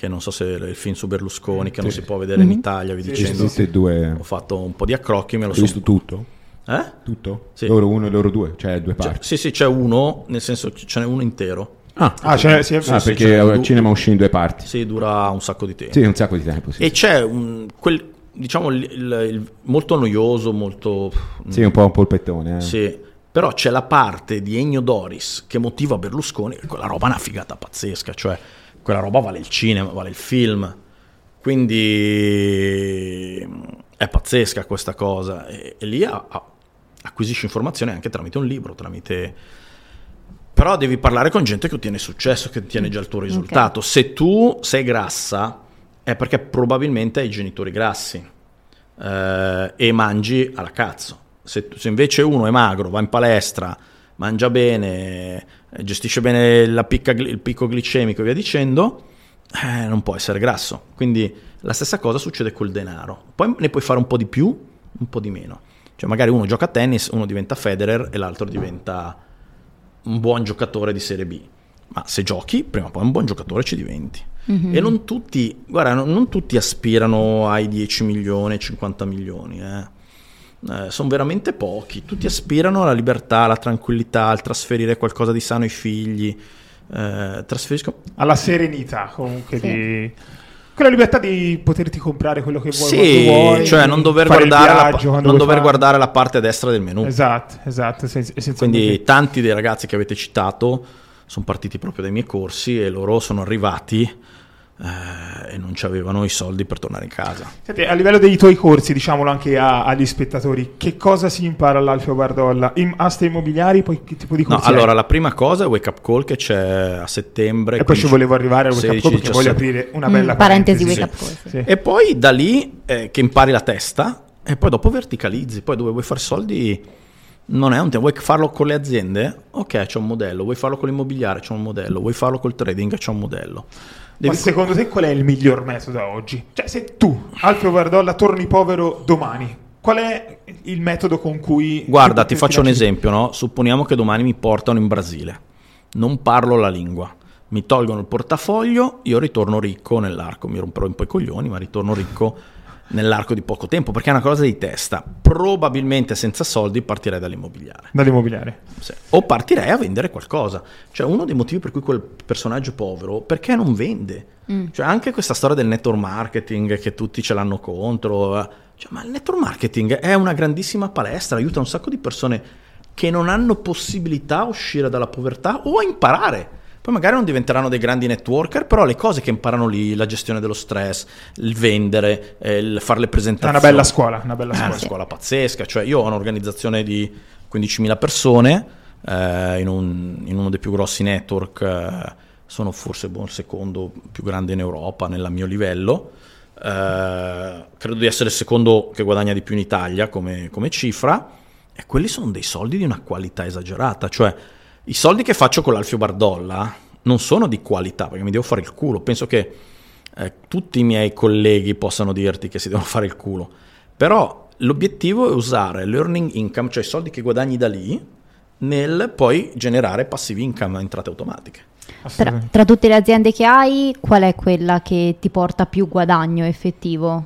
[SPEAKER 2] che non so se è il film su Berlusconi, che non si può vedere in Italia, vi
[SPEAKER 1] Sì,
[SPEAKER 2] dicendo.
[SPEAKER 1] tutti e due.
[SPEAKER 2] Ho fatto un po' di accrocchi, me lo sono...
[SPEAKER 1] visto tutto?
[SPEAKER 2] Eh?
[SPEAKER 1] Tutto?
[SPEAKER 2] Sì.
[SPEAKER 1] Loro uno e loro due, cioè due
[SPEAKER 2] Cioè,
[SPEAKER 1] parti.
[SPEAKER 2] sì, sì, c'è uno, nel senso che ce n'è uno intero.
[SPEAKER 1] Ah,
[SPEAKER 3] Ah, c'è, sì,
[SPEAKER 1] Ah,
[SPEAKER 3] sì, sì,
[SPEAKER 1] perché
[SPEAKER 2] c'è
[SPEAKER 1] al
[SPEAKER 2] du-
[SPEAKER 1] cinema uscì in due parti.
[SPEAKER 2] Sì, dura un sacco di tempo.
[SPEAKER 1] Sì, un sacco di tempo. Sì,
[SPEAKER 2] E
[SPEAKER 1] sì.
[SPEAKER 2] c'è un, quel, diciamo, il, il- il- molto noioso, molto...
[SPEAKER 1] Sì, un po' un polpettone. Eh.
[SPEAKER 2] Sì, però c'è la parte di Ennio Doris che motiva Berlusconi, quella roba è una figata pazzesca, cioè quella roba vale il cinema, vale il film. Quindi è pazzesca questa cosa. E, e lì a- a- acquisisci informazioni anche tramite un libro, tramite... Però devi parlare con gente che ottiene successo, che ottiene già il tuo risultato. Se tu sei grassa è perché probabilmente hai genitori grassi eh, e mangi alla cazzo. Se, se invece uno è magro, va in palestra, mangia bene, gestisce bene la picca il picco glicemico e via dicendo, eh, non può essere grasso. Quindi la stessa cosa succede col denaro. Poi ne puoi fare un po' di più, un po' di meno. Cioè magari uno gioca a tennis, uno diventa Federer e l'altro diventa un buon giocatore di Serie B. Ma se giochi, prima o poi un buon giocatore ci diventi. E non tutti, guarda, non, non tutti aspirano ai 10 milioni, 50 milioni. Eh. Sono veramente pochi. Tutti aspirano alla libertà, alla tranquillità, al trasferire qualcosa di sano ai figli. Eh, trasferisco...
[SPEAKER 3] alla serenità comunque
[SPEAKER 4] Sì.
[SPEAKER 3] di quella libertà di poterti comprare quello che vuoi
[SPEAKER 2] Sì,
[SPEAKER 3] vuoi
[SPEAKER 2] cioè non dover, guardare la,
[SPEAKER 3] viaggio quando
[SPEAKER 2] non dover guardare la parte destra del menù.
[SPEAKER 3] esatto esatto sen- essenzialmente.
[SPEAKER 2] Quindi tanti dei ragazzi che avete citato sono partiti proprio dai miei corsi e loro sono arrivati eh, e non ci avevano i soldi per tornare in casa.
[SPEAKER 3] Senti, a livello dei tuoi corsi, diciamolo anche a- agli spettatori, che cosa si impara all'Alfio Bardolla? In aste immobiliari, poi che tipo di
[SPEAKER 2] No,
[SPEAKER 3] corsi hai?
[SPEAKER 2] allora la prima cosa è Wake Up Call che c'è a settembre.
[SPEAKER 3] E poi ci
[SPEAKER 2] 15,
[SPEAKER 3] volevo arrivare al Wake Up
[SPEAKER 2] 16,
[SPEAKER 3] Call perché voglio
[SPEAKER 2] 17.
[SPEAKER 3] aprire una
[SPEAKER 4] Mm,
[SPEAKER 3] bella
[SPEAKER 4] parentesi
[SPEAKER 3] parentesi.
[SPEAKER 4] Wake Up Call, sì.
[SPEAKER 3] Sì.
[SPEAKER 2] E poi da lì eh, che impari la testa e poi dopo verticalizzi. Poi dove vuoi fare soldi non è un tema. Vuoi farlo con le aziende? Ok, c'è un modello. Vuoi farlo con l'immobiliare? C'è un modello. Vuoi farlo col trading? C'è un modello. Devi-
[SPEAKER 3] Ma secondo te qual è il miglior metodo oggi? Cioè, se tu, Alfio Bardolla, torni povero domani, qual è il metodo con cui...
[SPEAKER 2] Guarda, ti faccio un esempio, no? Supponiamo che domani mi portano in Brasile. Non parlo la lingua. Mi tolgono il portafoglio, io ritorno ricco nell'arco. Mi romperò un po' i coglioni, ma ritorno ricco nell'arco di poco tempo, perché è una cosa di testa. Probabilmente senza soldi partirei dall'immobiliare.
[SPEAKER 3] Dall'immobiliare.
[SPEAKER 2] Sì. O partirei a vendere qualcosa. Cioè, uno dei motivi per cui quel personaggio è povero, perché non vende. Cioè, anche questa storia del network marketing che tutti ce l'hanno contro. eh, Cioè, ma il network marketing è una grandissima palestra, aiuta un sacco di persone che non hanno possibilità a uscire dalla povertà o a imparare. Poi magari non diventeranno dei grandi networker, però le cose che imparano lì, la gestione dello stress, il vendere, eh, il fare le
[SPEAKER 3] È
[SPEAKER 2] presentazioni.
[SPEAKER 3] una bella scuola, una bella
[SPEAKER 2] È
[SPEAKER 3] scuola.
[SPEAKER 2] una scuola pazzesca, cioè io ho un'organizzazione di 15.000 persone eh, in, un- in uno dei più grossi network, eh, sono forse boh, il secondo più grande in Europa nel mio livello, Eh, credo di essere il secondo che guadagna di più in Italia come, come cifra e quelli sono dei soldi di una qualità esagerata, cioè i soldi che faccio con l'Alfio Bardolla non sono di qualità perché mi devo fare il culo, penso che eh, tutti i miei colleghi possano dirti che si devono fare il culo, però l'obiettivo è usare l'earning income, cioè i soldi che guadagni da lì, nel poi generare passive income, entrate automatiche.
[SPEAKER 4] Tra, tra tutte le aziende che hai, qual è quella che ti porta più guadagno effettivo?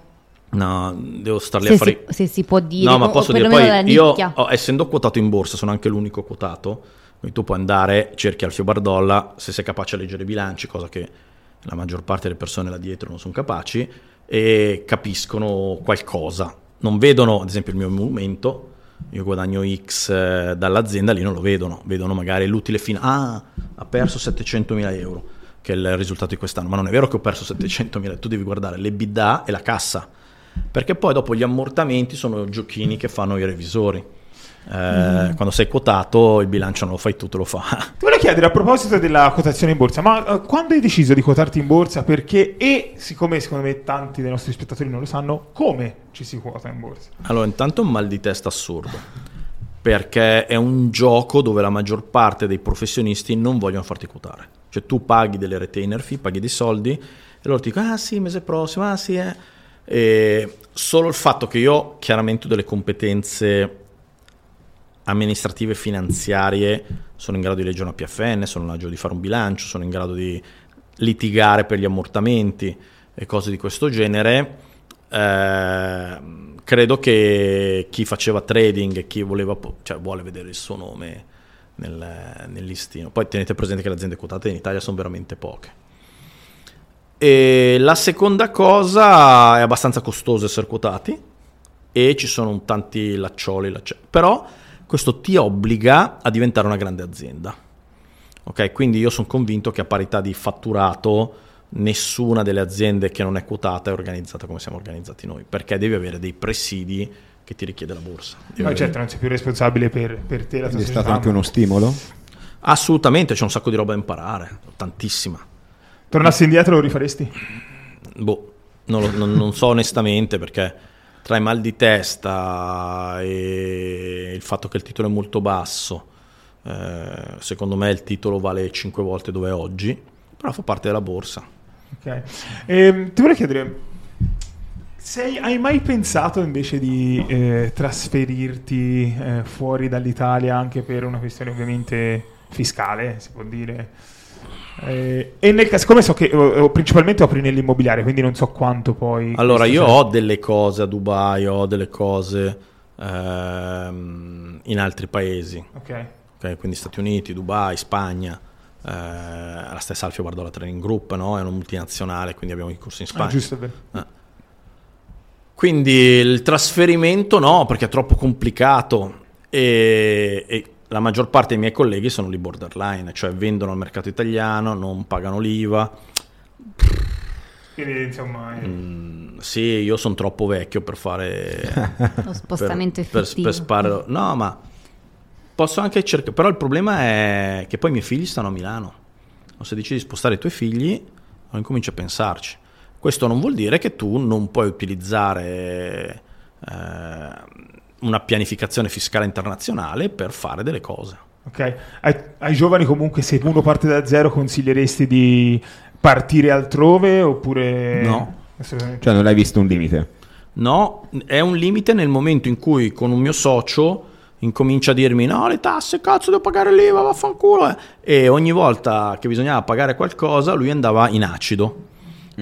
[SPEAKER 2] No, devo star lì
[SPEAKER 4] Se
[SPEAKER 2] a fare...
[SPEAKER 4] si, se si può dire,
[SPEAKER 2] No, ma posso dire, poi io,
[SPEAKER 4] nicchia.
[SPEAKER 2] oh, essendo quotato in borsa, sono anche l'unico quotato, quindi tu puoi andare, cerchi Alfio Bardolla, se sei capace a leggere i bilanci, cosa che la maggior parte delle persone là dietro non sono capaci, e capiscono qualcosa. Non vedono, ad esempio, il mio emolumento, io guadagno X eh, dall'azienda, lì non lo vedono, vedono magari l'utile fino... Ah, ha perso 700.000 euro, che è il risultato di quest'anno, ma non è vero che ho perso 700.000, tu devi guardare l'EBITDA e la cassa, perché poi dopo gli ammortamenti sono giochini che fanno i revisori. Eh, Quando sei quotato il bilancio non lo fai tu, te lo fa.
[SPEAKER 3] Ti volevo chiedere a proposito della quotazione in borsa, ma eh, quando hai deciso di quotarti in borsa? Perché, e siccome secondo me tanti dei nostri spettatori non lo sanno, come ci si quota in borsa?
[SPEAKER 2] Allora, intanto è un mal di testa assurdo, perché è un gioco dove la maggior parte dei professionisti non vogliono farti quotare. Cioè tu paghi delle retainer fee, paghi dei soldi, e loro ti dicono, ah sì, mese prossimo, ah sì, eh. E solo il fatto che io chiaramente ho delle competenze amministrative finanziarie, sono in grado di leggere una PFN, sono in grado di fare un bilancio, sono in grado di litigare per gli ammortamenti e cose di questo genere. Eh, credo che chi faceva trading e chi voleva, cioè vuole vedere il suo nome nel, nel listino. Poi tenete presente che le aziende quotate in Italia sono veramente poche. E la seconda cosa è abbastanza costoso essere quotati e ci sono tanti laccioli, laccia- però questo ti obbliga a diventare una grande azienda. Ok, quindi io sono convinto che a parità di fatturato nessuna delle aziende che non è quotata è organizzata come siamo organizzati noi, perché devi avere dei presidi che ti richiede la borsa. Devi
[SPEAKER 3] Ma
[SPEAKER 2] avere-
[SPEAKER 3] certo, non sei più responsabile per, per te, la tua
[SPEAKER 1] è stato anche uno stimolo?
[SPEAKER 2] Assolutamente, c'è un sacco di roba da imparare, tantissima.
[SPEAKER 3] Tornassi indietro lo rifaresti?
[SPEAKER 2] Boh, non, lo- non- non so onestamente perché tra i mal di testa e il fatto che il titolo è molto basso, eh, secondo me il titolo vale 5 volte dove è oggi, però fa parte della borsa.
[SPEAKER 3] Ok. Ehm, ti volevo chiedere, sei- hai mai pensato invece di eh, trasferirti eh, fuori dall'Italia anche per una questione ovviamente fiscale, si può dire? Eh, e nel caso, come so che eh, principalmente operi nell'immobiliare, quindi non so quanto poi...
[SPEAKER 2] Allora, io
[SPEAKER 3] sia-
[SPEAKER 2] ho delle cose a Dubai, ho delle cose ehm, in altri paesi,
[SPEAKER 3] Ok.
[SPEAKER 2] ok? quindi Stati Uniti, Dubai, Spagna. eh, la stessa Alfio Bardola Training Group no? è una multinazionale, quindi abbiamo i corsi in
[SPEAKER 3] Ah,
[SPEAKER 2] Spagna.
[SPEAKER 3] giusto, è vero.
[SPEAKER 2] Quindi il trasferimento no, perché è troppo complicato e, e la maggior parte dei miei colleghi sono lì borderline, cioè vendono al mercato italiano, non pagano l'IVA.
[SPEAKER 3] Quindi, insomma...
[SPEAKER 2] Mm, sì, io sono troppo vecchio per fare...
[SPEAKER 4] Lo spostamento
[SPEAKER 2] per, per-
[SPEAKER 4] effettivo.
[SPEAKER 2] per sparare- No, ma posso anche cercare... Però il problema è che poi i miei figli stanno a Milano. O se decidi di spostare i tuoi figli, allora incominci a pensarci. Questo non vuol dire che tu non puoi utilizzare una pianificazione fiscale internazionale per fare delle cose.
[SPEAKER 3] Ok, ai, ai giovani comunque se uno parte da zero consiglieresti di partire altrove oppure...
[SPEAKER 2] No.
[SPEAKER 3] Assolutamente.
[SPEAKER 1] Cioè, non l'hai visto un limite?
[SPEAKER 2] No, è un limite nel momento in cui con un mio socio incomincia a dirmi no, le tasse, cazzo, devo pagare l'IVA, vaffanculo. eh." E ogni volta che bisognava pagare qualcosa, lui andava in acido.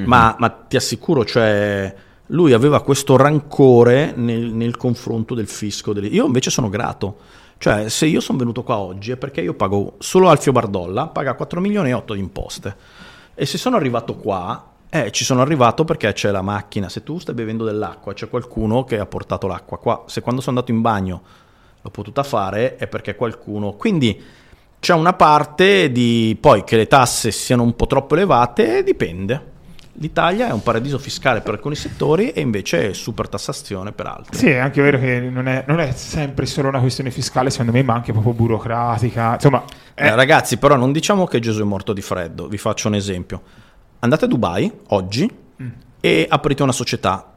[SPEAKER 2] ma, ma ti assicuro, cioè, lui aveva questo rancore nel, nel confronto del fisco. delle- Io invece sono grato. Cioè, se io sono venuto qua oggi è perché io pago solo Alfio Bardolla, paga 4 milioni e 8 di imposte. E se sono arrivato qua, eh, ci sono arrivato perché c'è la macchina. Se tu stai bevendo dell'acqua, c'è qualcuno che ha portato l'acqua qua. Se quando sono andato in bagno l'ho potuta fare, è perché qualcuno. Quindi c'è una parte di poi che le tasse siano un po' troppo elevate, dipende. L'Italia è un paradiso fiscale per alcuni settori e invece è super tassazione per altri.
[SPEAKER 3] Sì, è anche vero che non è, non è sempre solo una questione fiscale, secondo me, ma anche proprio burocratica. Insomma, è-
[SPEAKER 2] Eh, ragazzi, però non diciamo che Gesù è morto di freddo. Vi faccio un esempio. Andate a Dubai oggi e aprite una società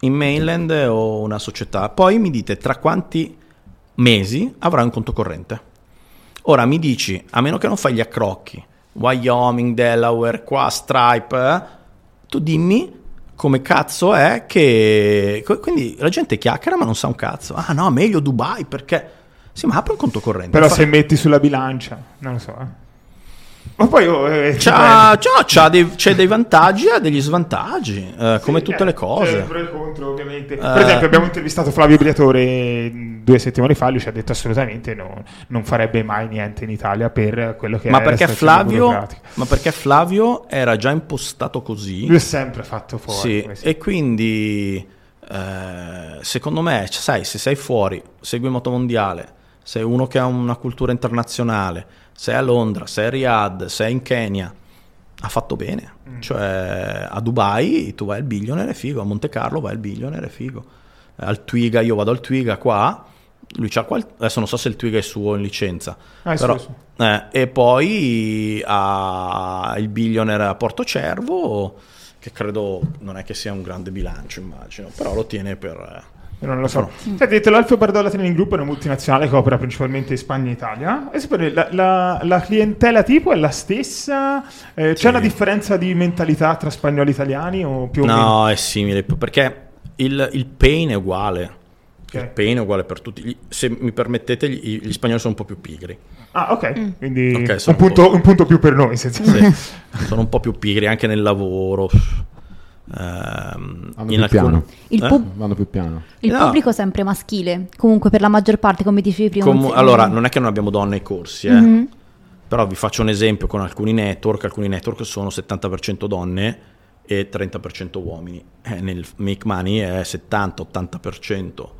[SPEAKER 2] in mainland o una società. Poi mi dite tra quanti mesi avrai un conto corrente. Ora mi dici, a meno che non fai gli accrocchi, Wyoming, Delaware, qua, Stripe, eh, tu dimmi come cazzo è che... Quindi la gente chiacchiera ma non sa un cazzo. Ah no, meglio Dubai perché... Sì, ma apri un conto corrente.
[SPEAKER 3] però
[SPEAKER 2] Fa-
[SPEAKER 3] se metti sulla bilancia, non lo so. eh. Ma poi... oh, eh,
[SPEAKER 2] C'ha, c'ha- c'ha dei, c'è dei vantaggi e degli svantaggi, eh, come
[SPEAKER 3] Sì,
[SPEAKER 2] tutte
[SPEAKER 3] eh,
[SPEAKER 2] le
[SPEAKER 3] c'è
[SPEAKER 2] cose.
[SPEAKER 3] e il contro, ovviamente.
[SPEAKER 2] Eh.
[SPEAKER 3] Per esempio, abbiamo intervistato Flavio Briatore mh, due settimane fa. Lui ci ha detto assolutamente no, non farebbe mai niente in Italia per quello che
[SPEAKER 2] Ma
[SPEAKER 3] la
[SPEAKER 2] perché, Flavio, ma perché Flavio era già impostato così?
[SPEAKER 3] Lui è sempre fatto fuori.
[SPEAKER 2] Sì, e quindi eh, secondo me, cioè, sai, se sei fuori, segui il motomondiale, sei uno che ha una cultura internazionale, sei a Londra, sei a Riyadh, sei in Kenya, ha fatto bene.
[SPEAKER 3] Mm.
[SPEAKER 2] Cioè, a Dubai tu vai al billionaire è figo, a Monte Carlo vai al billionaire è figo. Al Twiga, io vado al Twiga qua, lui c'ha qual- adesso non so se il Twiga è suo in licenza,
[SPEAKER 3] Ah,
[SPEAKER 2] però, eh, e poi ha il billionaire a Porto Cervo, che credo non è che sia un grande bilancio, immagino, però lo tiene per...
[SPEAKER 3] Non lo so. Senti, hai detto l'Alfio Bardolla Training Group è una multinazionale che opera principalmente in Spagna e Italia. E sapere, la, la- la clientela tipo è la stessa? Eh, c'è
[SPEAKER 2] Sì.
[SPEAKER 3] una differenza di mentalità tra spagnoli e italiani o più o meno?
[SPEAKER 2] No, è simile, perché il, il pain è uguale.
[SPEAKER 3] Ok.
[SPEAKER 2] Il pain è uguale per tutti. Se mi permettete, gli, gli spagnoli sono un po' più pigri.
[SPEAKER 3] Ah, ok. Quindi
[SPEAKER 2] Ok,
[SPEAKER 3] un,
[SPEAKER 2] sono
[SPEAKER 3] punto,
[SPEAKER 2] un
[SPEAKER 3] un punto più per noi.
[SPEAKER 2] Sì, sono un po' più pigri anche nel lavoro. Ehm,
[SPEAKER 1] Vanno
[SPEAKER 2] in
[SPEAKER 1] più piano.
[SPEAKER 4] Il,
[SPEAKER 2] Eh?
[SPEAKER 4] pub-
[SPEAKER 1] Vanno più piano.
[SPEAKER 4] il
[SPEAKER 2] No.
[SPEAKER 4] pubblico è sempre maschile, comunque per la maggior parte, come dicevi prima.
[SPEAKER 2] Com-
[SPEAKER 4] non si-
[SPEAKER 2] allora, non è che non abbiamo donne ai corsi, eh.
[SPEAKER 4] Mhm.
[SPEAKER 2] però vi faccio un esempio con alcuni network. Alcuni network sono 70% donne e 30% uomini. Eh, nel Make Money è 70-80%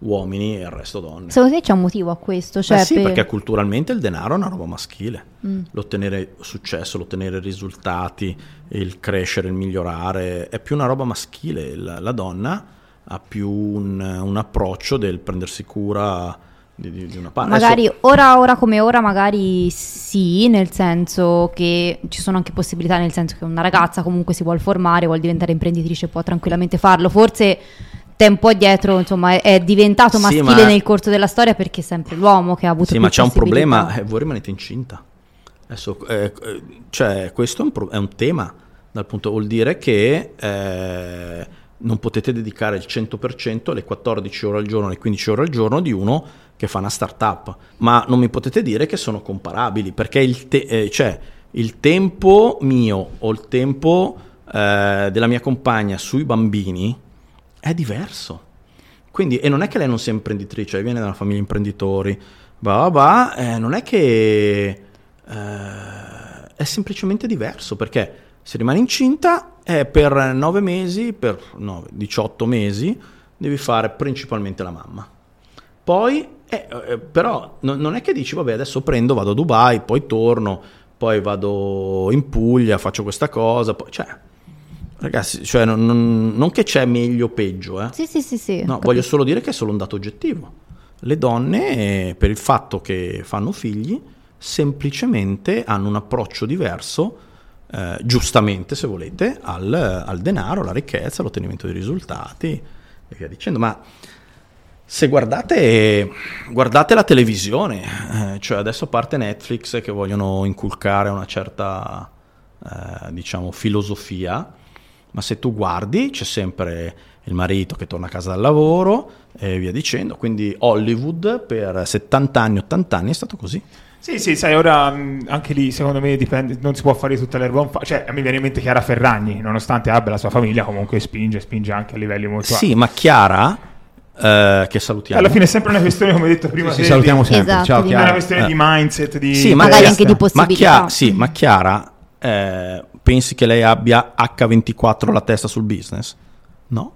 [SPEAKER 2] uomini e il resto donne.
[SPEAKER 4] Secondo te c'è un motivo a questo? Cioè,
[SPEAKER 2] Eh sì,
[SPEAKER 4] per-
[SPEAKER 2] perché culturalmente il denaro è una roba maschile.
[SPEAKER 4] Mm.
[SPEAKER 2] L'ottenere successo, l'ottenere risultati, il crescere, il migliorare, è più una roba maschile. La, la donna ha più un, un approccio del prendersi cura di, di- di una parte.
[SPEAKER 4] Magari
[SPEAKER 2] Adesso-
[SPEAKER 4] ora, ora come ora, magari sì, nel senso che ci sono anche possibilità, nel senso che una ragazza comunque si vuole formare, vuole diventare imprenditrice, può tranquillamente farlo. Forse tempo addietro, insomma, è, diventato
[SPEAKER 2] Sì,
[SPEAKER 4] maschile
[SPEAKER 2] ma-
[SPEAKER 4] nel corso della storia perché è sempre l'uomo che ha avuto
[SPEAKER 2] Sì, ma c'è un problema, eh, voi rimanete incinta. Adesso, eh, eh, cioè, questo è un, pro- è un tema, dal punto vuol dire che eh, non potete dedicare il 100% alle 14 ore al giorno, alle 15 ore al giorno di uno che fa una startup, ma non mi potete dire che sono comparabili, perché il, te- eh, cioè, il tempo mio o il tempo eh, della mia compagna sui bambini è diverso. Quindi, e non è che lei non sia imprenditrice, viene da una famiglia imprenditori, bah, bah, eh, non è che eh, è semplicemente diverso perché se rimani incinta è per 9 mesi, per 9, 18 mesi, devi fare principalmente la mamma. Poi, eh, eh, però, no- non è che dici, vabbè, adesso prendo, vado a Dubai, poi torno, poi vado in Puglia, faccio questa cosa, poi, cioè, ragazzi, cioè, non, non- non che c'è meglio o peggio, eh.
[SPEAKER 4] Sì, sì, sì, sì.
[SPEAKER 2] No,
[SPEAKER 4] ho
[SPEAKER 2] voglio
[SPEAKER 4] capito.
[SPEAKER 2] solo dire che è solo un dato oggettivo. Le donne, per il fatto che fanno figli, semplicemente hanno un approccio diverso, eh, giustamente se volete, al, al denaro, alla ricchezza, all'ottenimento di risultati e via dicendo. Ma se guardate, guardate la televisione, eh, cioè adesso a parte Netflix che vogliono inculcare una certa eh, diciamo, filosofia, ma se tu guardi c'è sempre il marito che torna a casa dal lavoro e via dicendo, quindi Hollywood per 70 anni, 80 anni è stato così.
[SPEAKER 3] Sì, sì, sai, ora mh, anche lì secondo me dipende, non si può fare tutta l'erba un fa- Cioè, a me viene in mente Chiara Ferragni, nonostante abbia la sua famiglia, comunque spinge, spinge anche a livelli molto alti.
[SPEAKER 2] Sì, ma Chiara, eh, che salutiamo.
[SPEAKER 3] Alla fine è sempre una questione, come hai detto prima,
[SPEAKER 1] Ci
[SPEAKER 3] te,
[SPEAKER 1] salutiamo
[SPEAKER 3] di-
[SPEAKER 1] sempre.
[SPEAKER 4] Esatto,
[SPEAKER 1] Ciao
[SPEAKER 4] di-
[SPEAKER 3] è una
[SPEAKER 1] Chiara.
[SPEAKER 3] questione
[SPEAKER 2] Eh.
[SPEAKER 3] di mindset, di
[SPEAKER 2] Sì,
[SPEAKER 4] Magari
[SPEAKER 3] testa.
[SPEAKER 4] anche di
[SPEAKER 2] Ma,
[SPEAKER 4] possibilità.
[SPEAKER 2] Chia- sì, ma Chiara, eh, pensi che lei abbia H24 la testa sul business? No,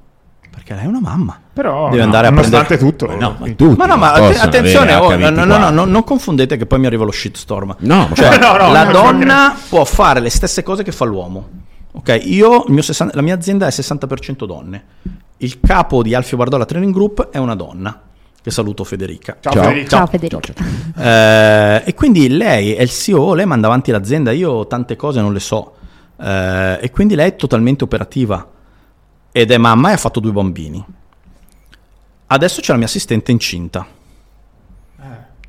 [SPEAKER 2] perché lei è una mamma.
[SPEAKER 3] Però,
[SPEAKER 2] Deve
[SPEAKER 3] no,
[SPEAKER 2] andare a
[SPEAKER 3] nonostante
[SPEAKER 2] prendere-
[SPEAKER 3] tutto,
[SPEAKER 1] Ma no, ma tutti
[SPEAKER 2] Ma no, ma att- attenzione, oh, no, no, no,
[SPEAKER 1] H24.
[SPEAKER 2] no, non confondete che poi mi arriva lo shitstorm.
[SPEAKER 1] No,
[SPEAKER 2] Cioè,
[SPEAKER 3] No, no,
[SPEAKER 2] la
[SPEAKER 3] no,
[SPEAKER 2] donna può fare le stesse cose che fa l'uomo. Ok, io, il mio 60 la mia azienda è 60% donne. Il capo di Alfio Bardolla Training Group è una donna. Che saluto Federica.
[SPEAKER 3] Ciao,
[SPEAKER 1] Ciao.
[SPEAKER 3] Federico.
[SPEAKER 4] Ciao Federico.
[SPEAKER 2] Eh, e quindi lei è il CEO, lei manda avanti l'azienda, io tante cose non le so. Eh, e quindi lei è totalmente operativa ed è mamma e ha fatto due bambini. Adesso c'è la mia assistente incinta.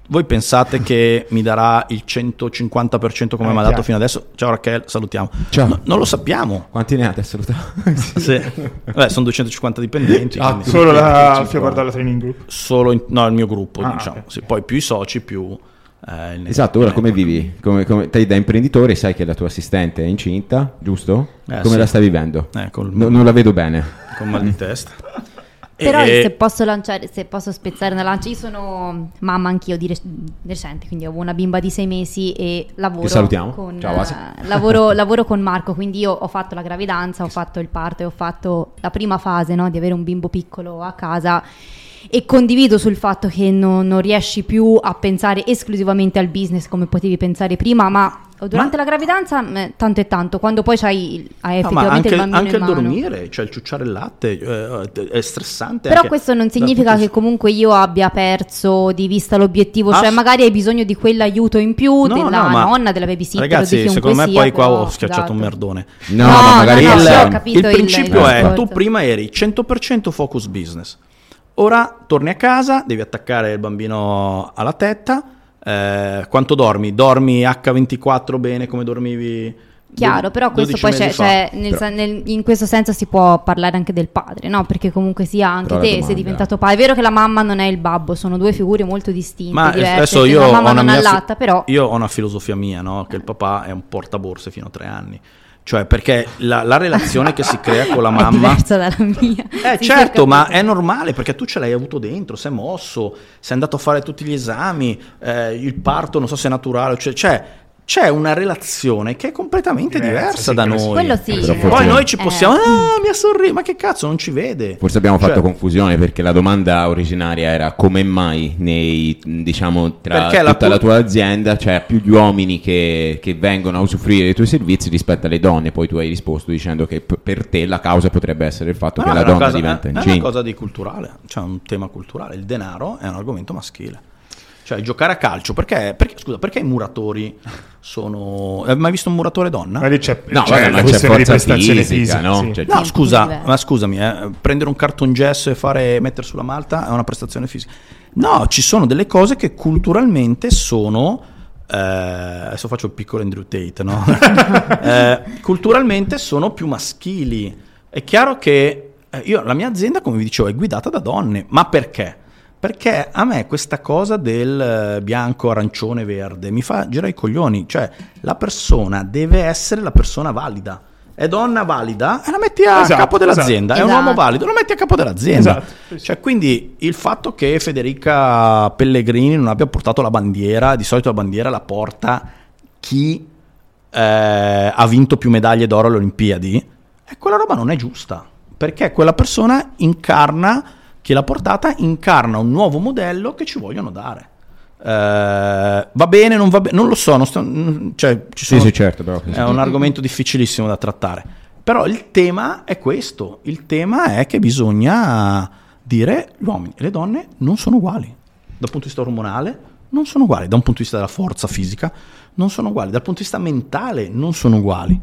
[SPEAKER 2] Voi pensate che mi darà il 150% come
[SPEAKER 3] Eh,
[SPEAKER 2] mi ha dato fino adesso? Ciao Rachele, salutiamo.
[SPEAKER 1] Ciao.
[SPEAKER 2] No, non lo sappiamo.
[SPEAKER 1] Quanti ne ha adesso?
[SPEAKER 2] Sì. Beh, sono 250 dipendenti.
[SPEAKER 1] Ah,
[SPEAKER 3] Solo la
[SPEAKER 1] 25.
[SPEAKER 3] Alfio Guardalla Training Group.
[SPEAKER 2] solo in- no, il mio gruppo,
[SPEAKER 3] Ah,
[SPEAKER 2] diciamo.
[SPEAKER 3] ok.
[SPEAKER 2] Sì, poi più i soci, più eh,
[SPEAKER 1] Esatto, ora come vivi? Come, come, te da imprenditore sai che la tua assistente è incinta, giusto?
[SPEAKER 2] Eh,
[SPEAKER 1] come
[SPEAKER 2] sì.
[SPEAKER 1] la stai vivendo?
[SPEAKER 2] Eh, col-
[SPEAKER 1] No- non la vedo bene.
[SPEAKER 2] con mal di testa.
[SPEAKER 4] Però
[SPEAKER 2] E-
[SPEAKER 4] se posso lanciare, se posso spezzare una lancia, io sono mamma anch'io di, rec- di recente, quindi ho una bimba di sei mesi e lavoro con
[SPEAKER 1] Ciao, Asi.
[SPEAKER 4] eh, lavoro, lavoro con Marco, quindi io ho fatto la gravidanza, ho fatto il parto e ho fatto la prima fase no, di avere un bimbo piccolo a casa e condivido sul fatto che non, non riesci più a pensare esclusivamente al business come potevi pensare prima, ma durante la gravidanza mh, tanto e tanto, quando poi c'hai il- hai
[SPEAKER 2] No, ma
[SPEAKER 4] effettivamente
[SPEAKER 2] anche,
[SPEAKER 4] il bambino
[SPEAKER 2] anche
[SPEAKER 4] in
[SPEAKER 2] il
[SPEAKER 4] mano.
[SPEAKER 2] dormire, cioè il ciucciare il latte, eh, è stressante.
[SPEAKER 4] Però
[SPEAKER 2] anche
[SPEAKER 4] questo non significa che comunque io abbia perso di vista l'obiettivo, cioè
[SPEAKER 2] Ass-
[SPEAKER 4] magari hai bisogno di quell'aiuto in più,
[SPEAKER 2] No,
[SPEAKER 4] della
[SPEAKER 2] no, ma-
[SPEAKER 4] nonna, della babysitter,
[SPEAKER 2] Ragazzi, secondo me
[SPEAKER 4] sia,
[SPEAKER 2] poi qua
[SPEAKER 4] però,
[SPEAKER 2] ho schiacciato un
[SPEAKER 4] esatto.
[SPEAKER 2] merdone.
[SPEAKER 1] No,
[SPEAKER 4] No,
[SPEAKER 1] ma magari
[SPEAKER 4] no, no,
[SPEAKER 1] sai.
[SPEAKER 4] ho capito.
[SPEAKER 2] il
[SPEAKER 4] il-
[SPEAKER 2] principio
[SPEAKER 4] il
[SPEAKER 2] è, tu prima eri 100% focus business, ora torni a casa, devi attaccare il bambino alla tetta, eh, quanto dormi? Dormi H24 bene come dormivi?
[SPEAKER 4] Chiaro, però questo
[SPEAKER 2] 12
[SPEAKER 4] poi c'è, c'è nel nel- in questo senso si può parlare anche del padre, no? Perché comunque sia anche
[SPEAKER 1] Però
[SPEAKER 4] te
[SPEAKER 1] domanda-
[SPEAKER 4] sei diventato padre. È vero che la mamma non è il babbo, sono due figure molto distinte,
[SPEAKER 2] Ma
[SPEAKER 4] diverse.
[SPEAKER 2] adesso
[SPEAKER 4] se
[SPEAKER 2] io
[SPEAKER 4] la
[SPEAKER 2] ho
[SPEAKER 4] mamma
[SPEAKER 2] una
[SPEAKER 4] non
[SPEAKER 2] mia fi-
[SPEAKER 4] allatta, però
[SPEAKER 2] io ho una filosofia mia, no? che il papà è un portaborse fino a tre anni. Cioè, perché la, la relazione che si crea con la
[SPEAKER 4] è
[SPEAKER 2] mamma
[SPEAKER 4] diversa dalla mia.
[SPEAKER 2] Eh
[SPEAKER 4] Sì,
[SPEAKER 2] certo, ma è normale perché tu ce l'hai avuto dentro, sei mosso, sei andato a fare tutti gli esami, eh, il parto non so se è naturale, cioè, cioè, c'è una relazione che è completamente
[SPEAKER 3] Diversa,
[SPEAKER 2] diversa
[SPEAKER 3] sì,
[SPEAKER 2] da noi.
[SPEAKER 4] Quello sì.
[SPEAKER 1] Però
[SPEAKER 2] Poi
[SPEAKER 1] forse-
[SPEAKER 2] noi ci
[SPEAKER 4] Eh.
[SPEAKER 2] possiamo, ah, mi ha sorriso, ma che cazzo, non ci vede.
[SPEAKER 1] Forse abbiamo fatto
[SPEAKER 2] Cioè,
[SPEAKER 1] confusione perché la domanda originaria era come mai nei, diciamo, tra
[SPEAKER 2] Perché
[SPEAKER 1] tutta
[SPEAKER 2] la pu-
[SPEAKER 1] la tua azienda c'è più gli uomini che, che vengono a usufruire dei tuoi servizi rispetto alle donne. Poi tu hai risposto dicendo che p- per te la causa potrebbe essere il fatto
[SPEAKER 2] Ma
[SPEAKER 1] che
[SPEAKER 2] no,
[SPEAKER 1] la donna
[SPEAKER 2] cosa-
[SPEAKER 1] diventa
[SPEAKER 2] è, è una
[SPEAKER 1] incinta.
[SPEAKER 2] cosa di culturale, cioè un tema culturale. Il denaro è un argomento maschile. Cioè, giocare a calcio, perché, perché- scusa, perché i muratori sono... Hai mai visto un muratore donna?
[SPEAKER 3] Ma lì c'è,
[SPEAKER 1] No,
[SPEAKER 3] c'è questione di prestazione
[SPEAKER 1] fisica,
[SPEAKER 3] fisica,
[SPEAKER 1] no?
[SPEAKER 3] sì.
[SPEAKER 1] Cioè,
[SPEAKER 2] No, scusa, ma scusami, eh, prendere un cartongesso e fare mettere sulla malta è una prestazione fisica. No, ci sono delle cose che culturalmente sono. eh, adesso faccio il piccolo Andrew Tate, no? Eh, culturalmente sono più maschili. È chiaro che eh, io, la mia azienda, come vi dicevo, è guidata da donne. Ma perché? Perché a me questa cosa del eh, bianco, arancione, verde mi fa girare i coglioni. Cioè, la persona deve essere la persona valida. È donna valida e la metti a
[SPEAKER 3] Esatto,
[SPEAKER 2] capo dell'azienda. È un
[SPEAKER 4] esatto.
[SPEAKER 2] uomo valido, lo metti a capo dell'azienda.
[SPEAKER 3] Esatto.
[SPEAKER 2] Cioè, quindi il fatto che Federica Pellegrini non abbia portato la bandiera, di solito la bandiera la porta chi eh, ha vinto più medaglie d'oro alle Olimpiadi, e quella roba non è giusta, perché quella persona incarna, chi l'ha portata, incarna un nuovo modello che ci vogliono dare. Eh, va bene, non va bene, non lo so, non sto- mm, cioè, ci
[SPEAKER 1] Sì,
[SPEAKER 2] sono-
[SPEAKER 1] sì, certo, però.
[SPEAKER 2] è un argomento difficilissimo da trattare. Però il tema è questo, il tema è che bisogna dire gli uomini e le donne non sono uguali. Dal punto di vista ormonale non sono uguali, da un punto di vista della forza fisica non sono uguali, dal punto di vista mentale non sono uguali.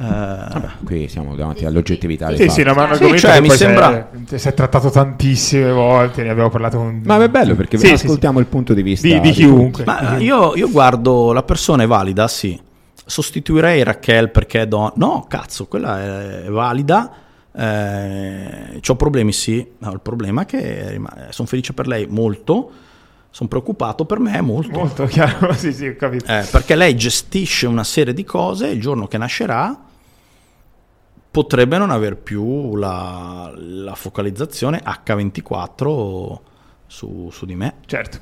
[SPEAKER 2] Eh,
[SPEAKER 1] Vabbè, qui siamo davanti all'oggettività
[SPEAKER 3] Sì, sì, no, ma
[SPEAKER 2] Sì, cioè,
[SPEAKER 3] che
[SPEAKER 2] mi sembra-
[SPEAKER 3] si è, si è trattato tantissime volte, ne abbiamo parlato con...
[SPEAKER 1] Ma è bello perché
[SPEAKER 3] Sì, sì,
[SPEAKER 1] ascoltiamo il punto di vista
[SPEAKER 3] Di- di chiunque.
[SPEAKER 2] Ma io, io guardo la persona è valida, sì. sostituirei Raquel perché è donna. No, cazzo, quella è, è valida. Eh, ho problemi, sì. No, il problema è che sono felice per lei molto. Sono preoccupato per me molto.
[SPEAKER 3] Molto chiaro, sì, sì, ho capito.
[SPEAKER 2] Eh, perché lei gestisce una serie di cose. Il giorno che nascerà potrebbe non aver più la, la focalizzazione H24 su, su, di me.
[SPEAKER 3] Certo.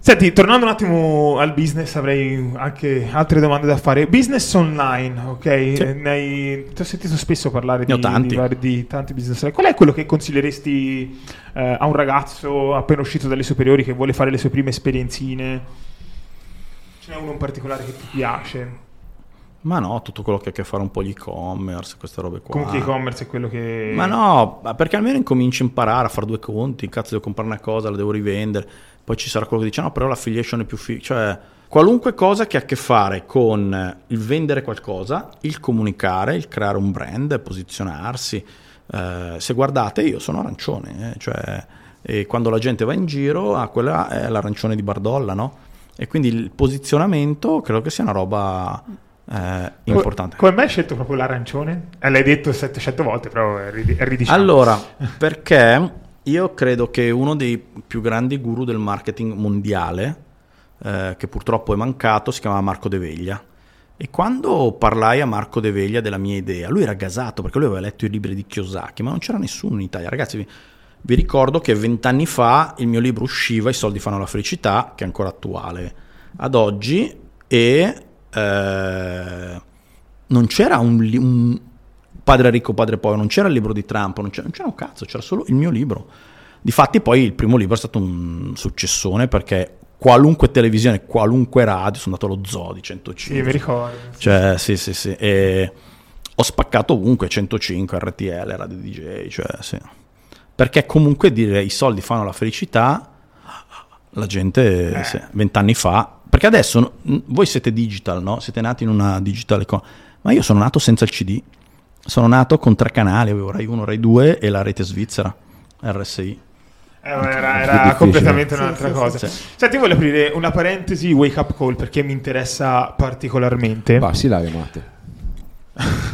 [SPEAKER 3] Senti, tornando un attimo al business, avrei anche altre domande da fare. Business online, ok? Sì. Hai, ti ho sentito spesso parlare di,
[SPEAKER 2] tanti.
[SPEAKER 3] Di, di, tanti business online. Qual è quello che consiglieresti eh, a un ragazzo appena uscito dalle superiori che vuole fare le sue prime esperienzine? Ce n'è uno in particolare che ti piace?
[SPEAKER 2] Ma no, tutto quello che ha a che fare un po' gli e-commerce, queste robe qua.
[SPEAKER 3] Comunque e-commerce è quello che...
[SPEAKER 2] Ma no, perché almeno incominci a imparare a fare due conti, cazzo devo comprare una cosa, la devo rivendere, poi ci sarà quello che dice no, però l'affiliation è più figo, cioè qualunque cosa che ha a che fare con il vendere qualcosa, il comunicare, il creare un brand, posizionarsi. Eh, se guardate io sono arancione, eh, cioè, e quando la gente va in giro, ah, quella è l'arancione di Bardolla, no? E quindi il posizionamento credo che sia una roba eh, importante.
[SPEAKER 3] Come mai hai scelto proprio l'arancione? Eh, l'hai detto 700 volte, però ridiciamo.
[SPEAKER 2] Allora, perché io credo che uno dei più grandi guru del marketing mondiale, eh, che purtroppo è mancato, si chiamava Marco De Veglia. E quando parlai a Marco De Veglia della mia idea, lui era gasato perché lui aveva letto i libri di Kiyosaki, ma non c'era nessuno in Italia. Ragazzi, vi, vi ricordo che vent'anni fa il mio libro usciva, I soldi fanno la felicità, che è ancora attuale ad oggi, e eh, non c'era un, un, padre ricco, padre povero, non c'era il libro di Trump, non c'era, non c'era un cazzo, c'era solo il mio libro. Difatti poi il primo libro è stato un successone perché qualunque televisione, qualunque radio, sono andato allo zoo di 105.
[SPEAKER 3] Sì, mi ricordo.
[SPEAKER 2] Cioè, sì, sì, sì. E ho spaccato ovunque 105, RTL, Radio DJ, cioè, sì. Perché comunque dire i soldi fanno la felicità, la gente, eh. vent'anni fa, perché adesso voi siete digital, no? Siete nati in una digital economy. Ma io sono nato senza il CD. Sono nato con tre canali, avevo Rai 1, Rai 2 e la rete svizzera, RSI.
[SPEAKER 3] Eh, era, era completamente un'altra sì, cosa. Sì, sì. Senti, voglio aprire una parentesi wake up call perché mi interessa particolarmente.
[SPEAKER 1] Va, si lavi, Matte.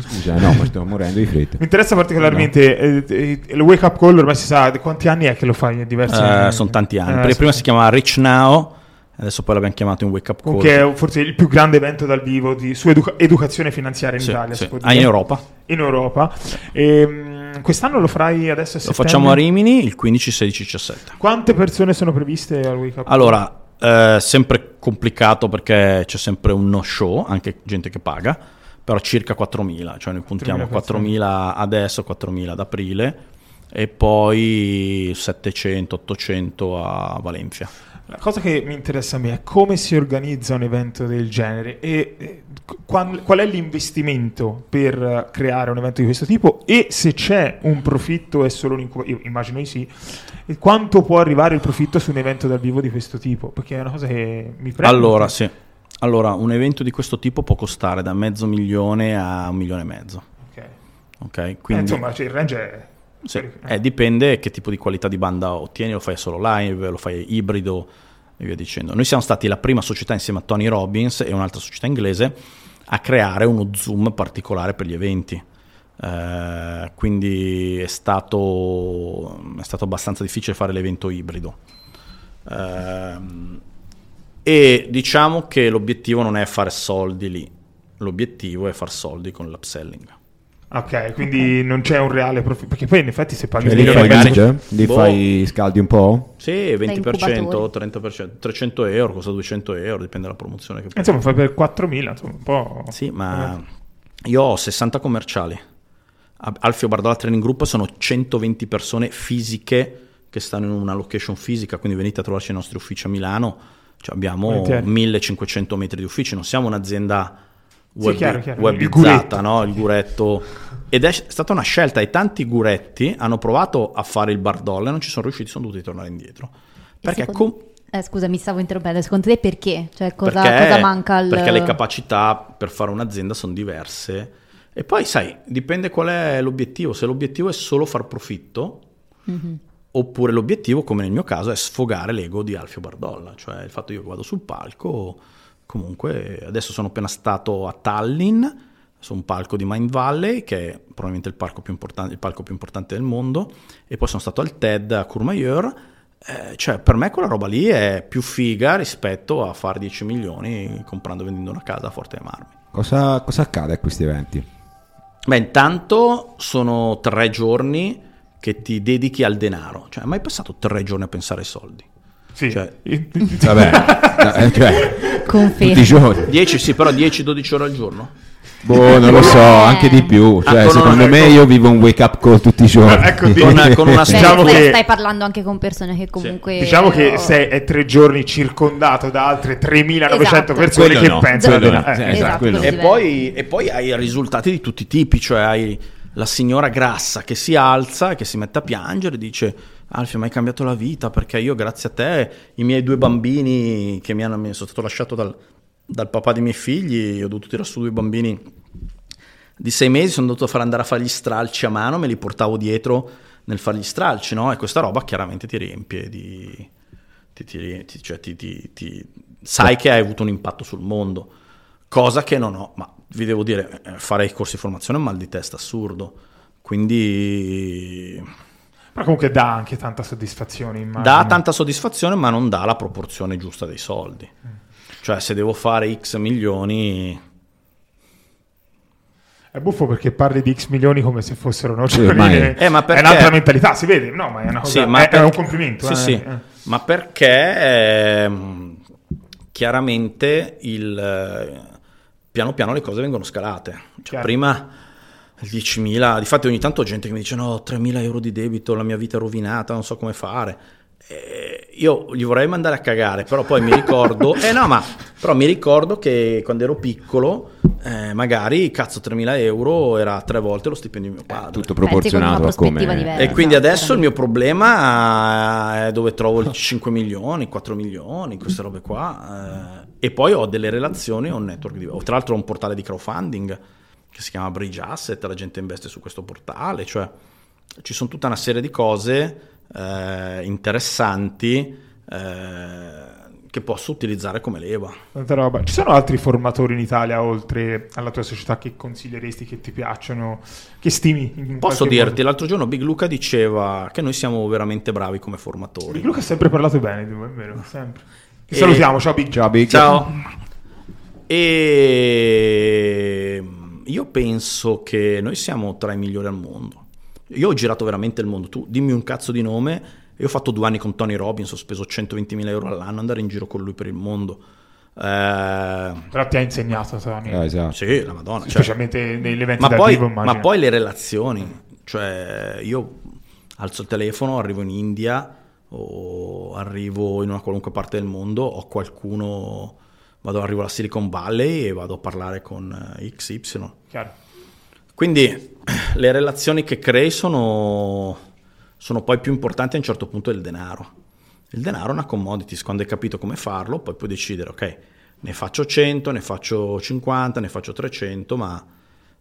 [SPEAKER 1] Scusa, no, ma sto morendo di fretta.
[SPEAKER 3] Mi interessa particolarmente no. eh, eh, il wake up call, ormai si sa quanti anni è che lo fai? Diversi
[SPEAKER 2] eh, Sono tanti anni. Eh, prima si chiamava Rich Now Adesso poi l'abbiamo chiamato in wake up call.
[SPEAKER 3] Che è forse il più grande evento dal vivo di, su educa- educazione finanziaria in
[SPEAKER 2] sì,
[SPEAKER 3] Italia.
[SPEAKER 2] Sì. Ah, in Europa.
[SPEAKER 3] In Europa. E, um, quest'anno lo farai adesso a
[SPEAKER 2] Lo facciamo a Rimini il 15, 16, 17.
[SPEAKER 3] Quante persone sono previste al wake up?
[SPEAKER 2] Allora, eh, sempre complicato perché c'è sempre un no show, anche gente che paga, però circa 4.000, cioè noi puntiamo 4.000 adesso, 4.000 ad aprile e poi 700-800 a Valencia.
[SPEAKER 3] La cosa che mi interessa a me è come si organizza un evento del genere e qual, qual, è l'investimento per creare un evento di questo tipo e se c'è un profitto è solo un incubatore, io immagino di sì, e quanto può arrivare il profitto su un evento dal vivo di questo tipo? Perché è una cosa che mi prende.
[SPEAKER 2] Allora, sì. Allora, un evento di questo tipo può costare da mezzo milione a un milione e mezzo.
[SPEAKER 3] Ok.
[SPEAKER 2] Ok, quindi...
[SPEAKER 3] Eh, insomma, cioè, il range è
[SPEAKER 2] sì, eh, dipende che tipo di qualità di banda ottieni, lo fai solo live, lo fai ibrido e via dicendo. Noi siamo stati la prima società insieme a Tony Robbins e un'altra società inglese a creare uno zoom particolare per gli eventi. Eh, quindi è stato, è stato, abbastanza difficile fare l'evento ibrido. Eh, e diciamo che l'obiettivo non è fare soldi lì, l'obiettivo è far soldi con l'upselling.
[SPEAKER 3] Ok, quindi non c'è un reale profitto. Perché poi in effetti se paghi
[SPEAKER 1] cioè, li fai, magari, li boh. fai scaldi un po'?
[SPEAKER 2] Sì, 20%, 30%, 300 euro, costa 200 euro, dipende dalla promozione che
[SPEAKER 3] fai. Insomma, fai per 4.000, insomma, un po'...
[SPEAKER 2] Sì, ma eh. io ho 60 commerciali. Alfio Bardola Training Group sono 120 persone fisiche che stanno in una location fisica, quindi venite a trovarci nei nostri uffici a Milano. Cioè abbiamo Volentieri. 1500 metri di uffici, non siamo un'azienda web, sì, chiaro, chiaro. webizzata, il, no? il guretto. Ed è stata una scelta e tanti guretti hanò provato a fare il bardolla e non ci sono riusciti, sono dovuti tornare indietro. Perché
[SPEAKER 4] secondo... com- eh, scusa, mi stavo interrompendo. Secondo te perché? Cioè, cosa, perché, cosa manca al...
[SPEAKER 2] Perché le capacità per fare un'azienda sono diverse. E poi, sai, dipende qual è l'obiettivo. Se l'obiettivo è solo far profitto, mm-hmm. oppure l'obiettivo, come nel mio caso, è sfogare l'ego di Alfio Bardolla. Cioè il fatto che io vado sul palco comunque adesso sono appena stato a Tallinn su un palco di Mind Valley, che è probabilmente il palco più importante, il palco più importante del mondo, e poi sono stato al TED a Courmayeur. Eh, cioè, per me quella roba lì è più figa rispetto a fare 10 milioni comprando e vendendo una casa a Forte dei Marmi.
[SPEAKER 1] Cosa, cosa accade a questi eventi?
[SPEAKER 2] Beh, intanto sono tre giorni che ti dedichi al denaro. Cioè, hai mai passato tre giorni a pensare ai soldi?
[SPEAKER 3] Sì.
[SPEAKER 2] Cioè-
[SPEAKER 1] Vabbè, no, eh, cioè,
[SPEAKER 4] Confermo.
[SPEAKER 1] tutti i giorni.
[SPEAKER 2] 10, sì, però 10-12 ore al giorno.
[SPEAKER 1] Boh, non lo so, anche di più. Cioè,
[SPEAKER 2] Ah, con
[SPEAKER 1] secondo
[SPEAKER 2] una-
[SPEAKER 1] me io vivo un wake up call tutti i giorni.
[SPEAKER 3] Ecco, di-
[SPEAKER 2] Con- con una
[SPEAKER 4] Beh,
[SPEAKER 3] diciamo
[SPEAKER 4] stai,
[SPEAKER 3] che-
[SPEAKER 4] stai parlando anche con persone che comunque...
[SPEAKER 3] Diciamo che
[SPEAKER 4] oh,
[SPEAKER 3] sei è tre giorni circondato da altre 3.900
[SPEAKER 4] Esatto.
[SPEAKER 3] persone
[SPEAKER 1] Quello
[SPEAKER 3] che
[SPEAKER 1] no,
[SPEAKER 3] pensano a
[SPEAKER 1] quello
[SPEAKER 3] denaro.
[SPEAKER 1] no,
[SPEAKER 3] Eh,
[SPEAKER 1] sì,
[SPEAKER 4] Esatto,
[SPEAKER 1] esatto, quello.
[SPEAKER 2] E poi, e poi hai risultati di tutti i tipi, cioè hai la signora grassa che si alza e che si mette a piangere e dice Alfio mi hai cambiato la vita perché io grazie a te i miei due bambini che mi, hanno, mi sono stato lasciato dal, dal papà dei miei figli, ho dovuto tirare su due bambini di sei mesi, sono dovuto fare andare a fare gli stralci a mano, me li portavo dietro nel fare gli stralci, no? E questa roba chiaramente ti riempie di... ti- ti- ti- cioè ti- sai che hai avuto un impatto sul mondo, cosa che non ho, ma vi devo dire, eh, fare i corsi di formazione è un mal di testa assurdo, quindi
[SPEAKER 3] Però comunque dà anche tanta soddisfazione, immagino.
[SPEAKER 2] dà tanta soddisfazione ma non dà la proporzione giusta dei soldi. Cioè se devo fare x milioni...
[SPEAKER 3] È buffo perché parli di X milioni come se fossero
[SPEAKER 1] Sì,
[SPEAKER 3] noccioline.
[SPEAKER 1] ormai-
[SPEAKER 2] Eh, ma
[SPEAKER 3] È
[SPEAKER 2] perché-
[SPEAKER 3] un'altra mentalità, si vede. No, ma è una cosa...
[SPEAKER 2] Sì, ma
[SPEAKER 3] è, è
[SPEAKER 2] per-
[SPEAKER 3] un complimento.
[SPEAKER 2] Sì,
[SPEAKER 3] eh.
[SPEAKER 2] sì.
[SPEAKER 3] Eh.
[SPEAKER 2] Ma perché ehm, chiaramente il, eh, piano piano le cose vengono scalate. Cioè, prima il 10.000, difatti ogni tanto ho gente che mi dice no, ho 3.000 euro di debito, la mia vita è rovinata, non so come fare. Eh, io gli vorrei mandare a cagare, però poi mi ricordo, eh no, ma però mi ricordo che quando ero piccolo, eh, magari cazzo 3.000 euro era tre volte lo stipendio di mio padre.
[SPEAKER 1] Tutto proporzionato a come...
[SPEAKER 4] diversa.
[SPEAKER 2] E quindi
[SPEAKER 4] Esatto.
[SPEAKER 2] adesso il mio problema è dove trovo i 5 milioni, 4 milioni, queste robe qua. eh, e poi ho delle relazioni, ho un network di... Tra l'altro ho un portale di crowdfunding che si chiama Bridge Asset, la gente investe su questo portale, cioè ci sono tutta una serie di cose eh, interessanti eh, che posso utilizzare come leva.
[SPEAKER 3] Tanta roba. Ci sono altri formatori in Italia oltre alla tua società che consiglieresti, che ti piacciono, che stimi?
[SPEAKER 2] Posso dirti,
[SPEAKER 3] modo?
[SPEAKER 2] l'altro giorno Big Luca diceva che noi siamo veramente bravi come formatori.
[SPEAKER 3] Luca ha sempre parlato bene di voi, è vero? Sempre. Ti
[SPEAKER 2] E-
[SPEAKER 3] salutiamo, ciao Big.
[SPEAKER 1] Ciao Big.
[SPEAKER 2] Ciao. E io penso che noi siamo tra i migliori al mondo. Io ho girato veramente il mondo. Tu dimmi un cazzo di nome. Io ho fatto due anni con Tony Robbins, ho speso 120.000 euro all'anno andare in giro con lui per il mondo. Eh,
[SPEAKER 3] Però ti ha insegnato, Tony.
[SPEAKER 1] Eh, esatto.
[SPEAKER 2] sì, la Madonna. cioè-
[SPEAKER 3] Specialmente negli eventi
[SPEAKER 2] ma,
[SPEAKER 3] dal
[SPEAKER 2] poi,
[SPEAKER 3] vivo, immagino.
[SPEAKER 2] ma poi le relazioni, cioè io alzo il telefono, arrivo in India o arrivo in una qualunque parte del mondo, ho qualcuno, vado, arrivo alla Silicon Valley e vado a parlare con eh, XY.
[SPEAKER 3] Chiaro.
[SPEAKER 2] Quindi le relazioni che crei sono, sono poi più importanti a un certo punto del denaro. Il denaro è una commodity, quando hai capito come farlo, poi puoi decidere, ok, ne faccio 100, ne faccio 50, ne faccio 300, ma...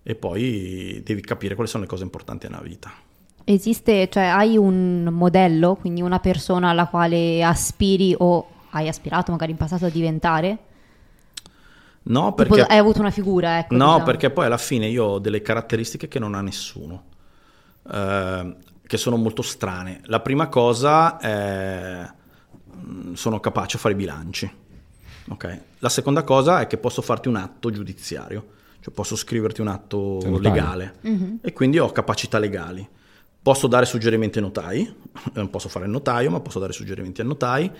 [SPEAKER 2] E poi devi capire quali sono le cose importanti nella vita.
[SPEAKER 4] Esiste, cioè hai un modello, quindi una persona alla quale aspiri o hai aspirato magari in passato a diventare?
[SPEAKER 2] No,
[SPEAKER 4] Tipo,
[SPEAKER 2] perché...
[SPEAKER 4] hai avuto una figura, ecco.
[SPEAKER 2] No,
[SPEAKER 4] diciamo.
[SPEAKER 2] perché poi alla fine io ho delle caratteristiche che non ha nessuno, eh, che sono molto strane. La prima cosa è mm, sono capace a fare i bilanci. ok? La seconda cosa è che posso farti un atto giudiziario, cioè posso scriverti un atto
[SPEAKER 1] Sei notaio.
[SPEAKER 2] legale e quindi ho capacità legali. Posso dare suggerimenti ai notai, non posso fare il notaio, ma posso dare suggerimenti ai notai.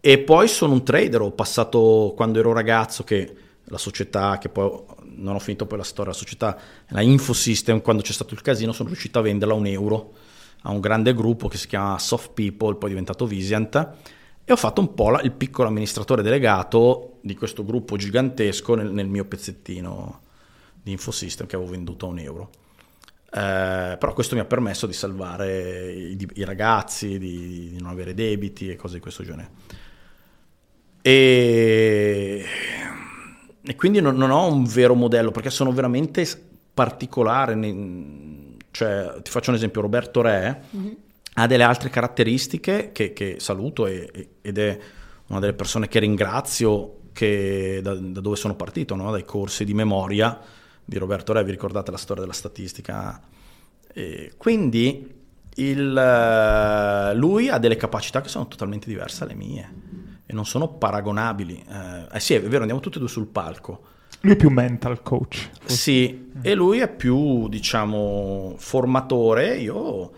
[SPEAKER 2] E poi sono un trader, ho passato quando ero ragazzo che la società, che poi non ho finito poi la storia, la società, la Infosystem, quando c'è stato il casino sono riuscito a venderla a un euro a un grande gruppo che si chiama Soft People, poi è diventato Visient, e ho fatto un po' la- il piccolo amministratore delegato di questo gruppo gigantesco nel, nel mio pezzettino di Infosystem che avevo venduto a un euro. Eh, però questo mi ha permesso di salvare i, i ragazzi, di, di non avere debiti e cose di questo genere. E, e quindi non, non ho un vero modello perché sono veramente particolare. cioè, ti faccio un esempio: Roberto Re ha delle altre caratteristiche che, che saluto e- ed è una delle persone che ringrazio che, da, da dove sono partito, no? dai corsi di memoria di Roberto Re, vi ricordate la storia della statistica? E quindi il, eh, lui ha delle capacità che sono totalmente diverse dalle mie non sono paragonabili. Eh, eh sì, è vero, andiamo tutti e due sul palco.
[SPEAKER 3] Lui è più mental coach.
[SPEAKER 2] Sì, e lui è più, diciamo, formatore. Io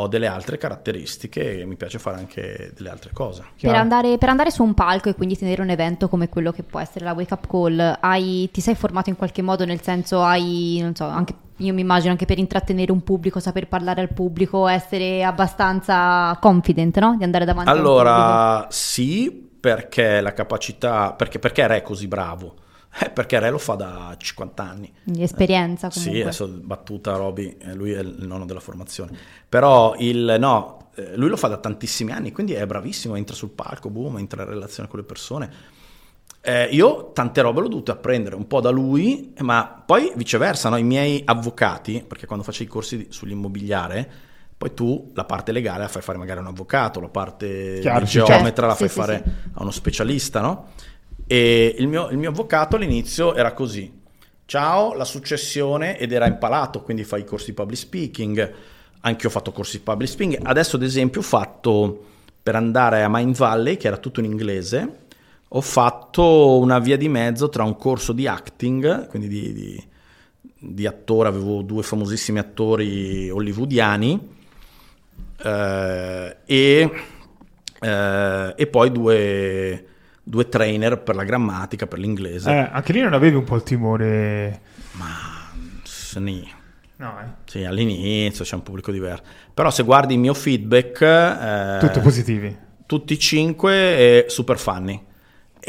[SPEAKER 2] ho delle altre caratteristiche e mi piace fare anche delle altre cose.
[SPEAKER 4] Per andare, per andare, su un palco e quindi tenere un evento come quello che può essere la Wake Up Call, hai, ti sei formato in qualche modo, nel senso hai, non so, anche, io mi immagino anche per intrattenere un pubblico, saper parlare al pubblico, essere abbastanza confident, no? Di andare davanti
[SPEAKER 2] allora,
[SPEAKER 4] a un
[SPEAKER 2] pubblico. Allora, sì, perché la capacità, perché, perché Re è così bravo eh, perché Re lo fa da 50 anni.
[SPEAKER 4] Di esperienza comunque.
[SPEAKER 2] Sì, adesso battuta Roby, eh, lui è il nonno della formazione. Però il, no, eh, lui lo fa da tantissimi anni, quindi è bravissimo, entra sul palco, boom, entra in relazione con le persone. Eh, io tante robe l'ho dovute apprendere un po' da lui, ma poi viceversa, no? i miei avvocati, perché quando faccio i corsi sull'immobiliare, poi tu la parte legale la fai fare magari a un avvocato, la parte Chiaro, geometra certo. la fai sì, fare sì, sì. a uno specialista, no? E il mio, il mio avvocato all'inizio era così. Ciao, la successione, ed era impalato, quindi fai i corsi di public speaking. Anche io ho fatto corsi di public speaking. Adesso, ad esempio, ho fatto per andare a Mind Valley, che era tutto in inglese, ho fatto una via di mezzo tra un corso di acting, quindi di, di, di attore, avevo due famosissimi attori hollywoodiani, eh, e, eh, e poi due due trainer per la grammatica, per l'inglese.
[SPEAKER 3] Eh, anche lì non avevi un po' il timore?
[SPEAKER 2] Ma sì.
[SPEAKER 3] No, eh.
[SPEAKER 2] Sì, all'inizio c'è un pubblico diverso. Però se guardi il mio feedback...
[SPEAKER 3] Eh, Tutti positivi.
[SPEAKER 2] Tutti cinque super funny.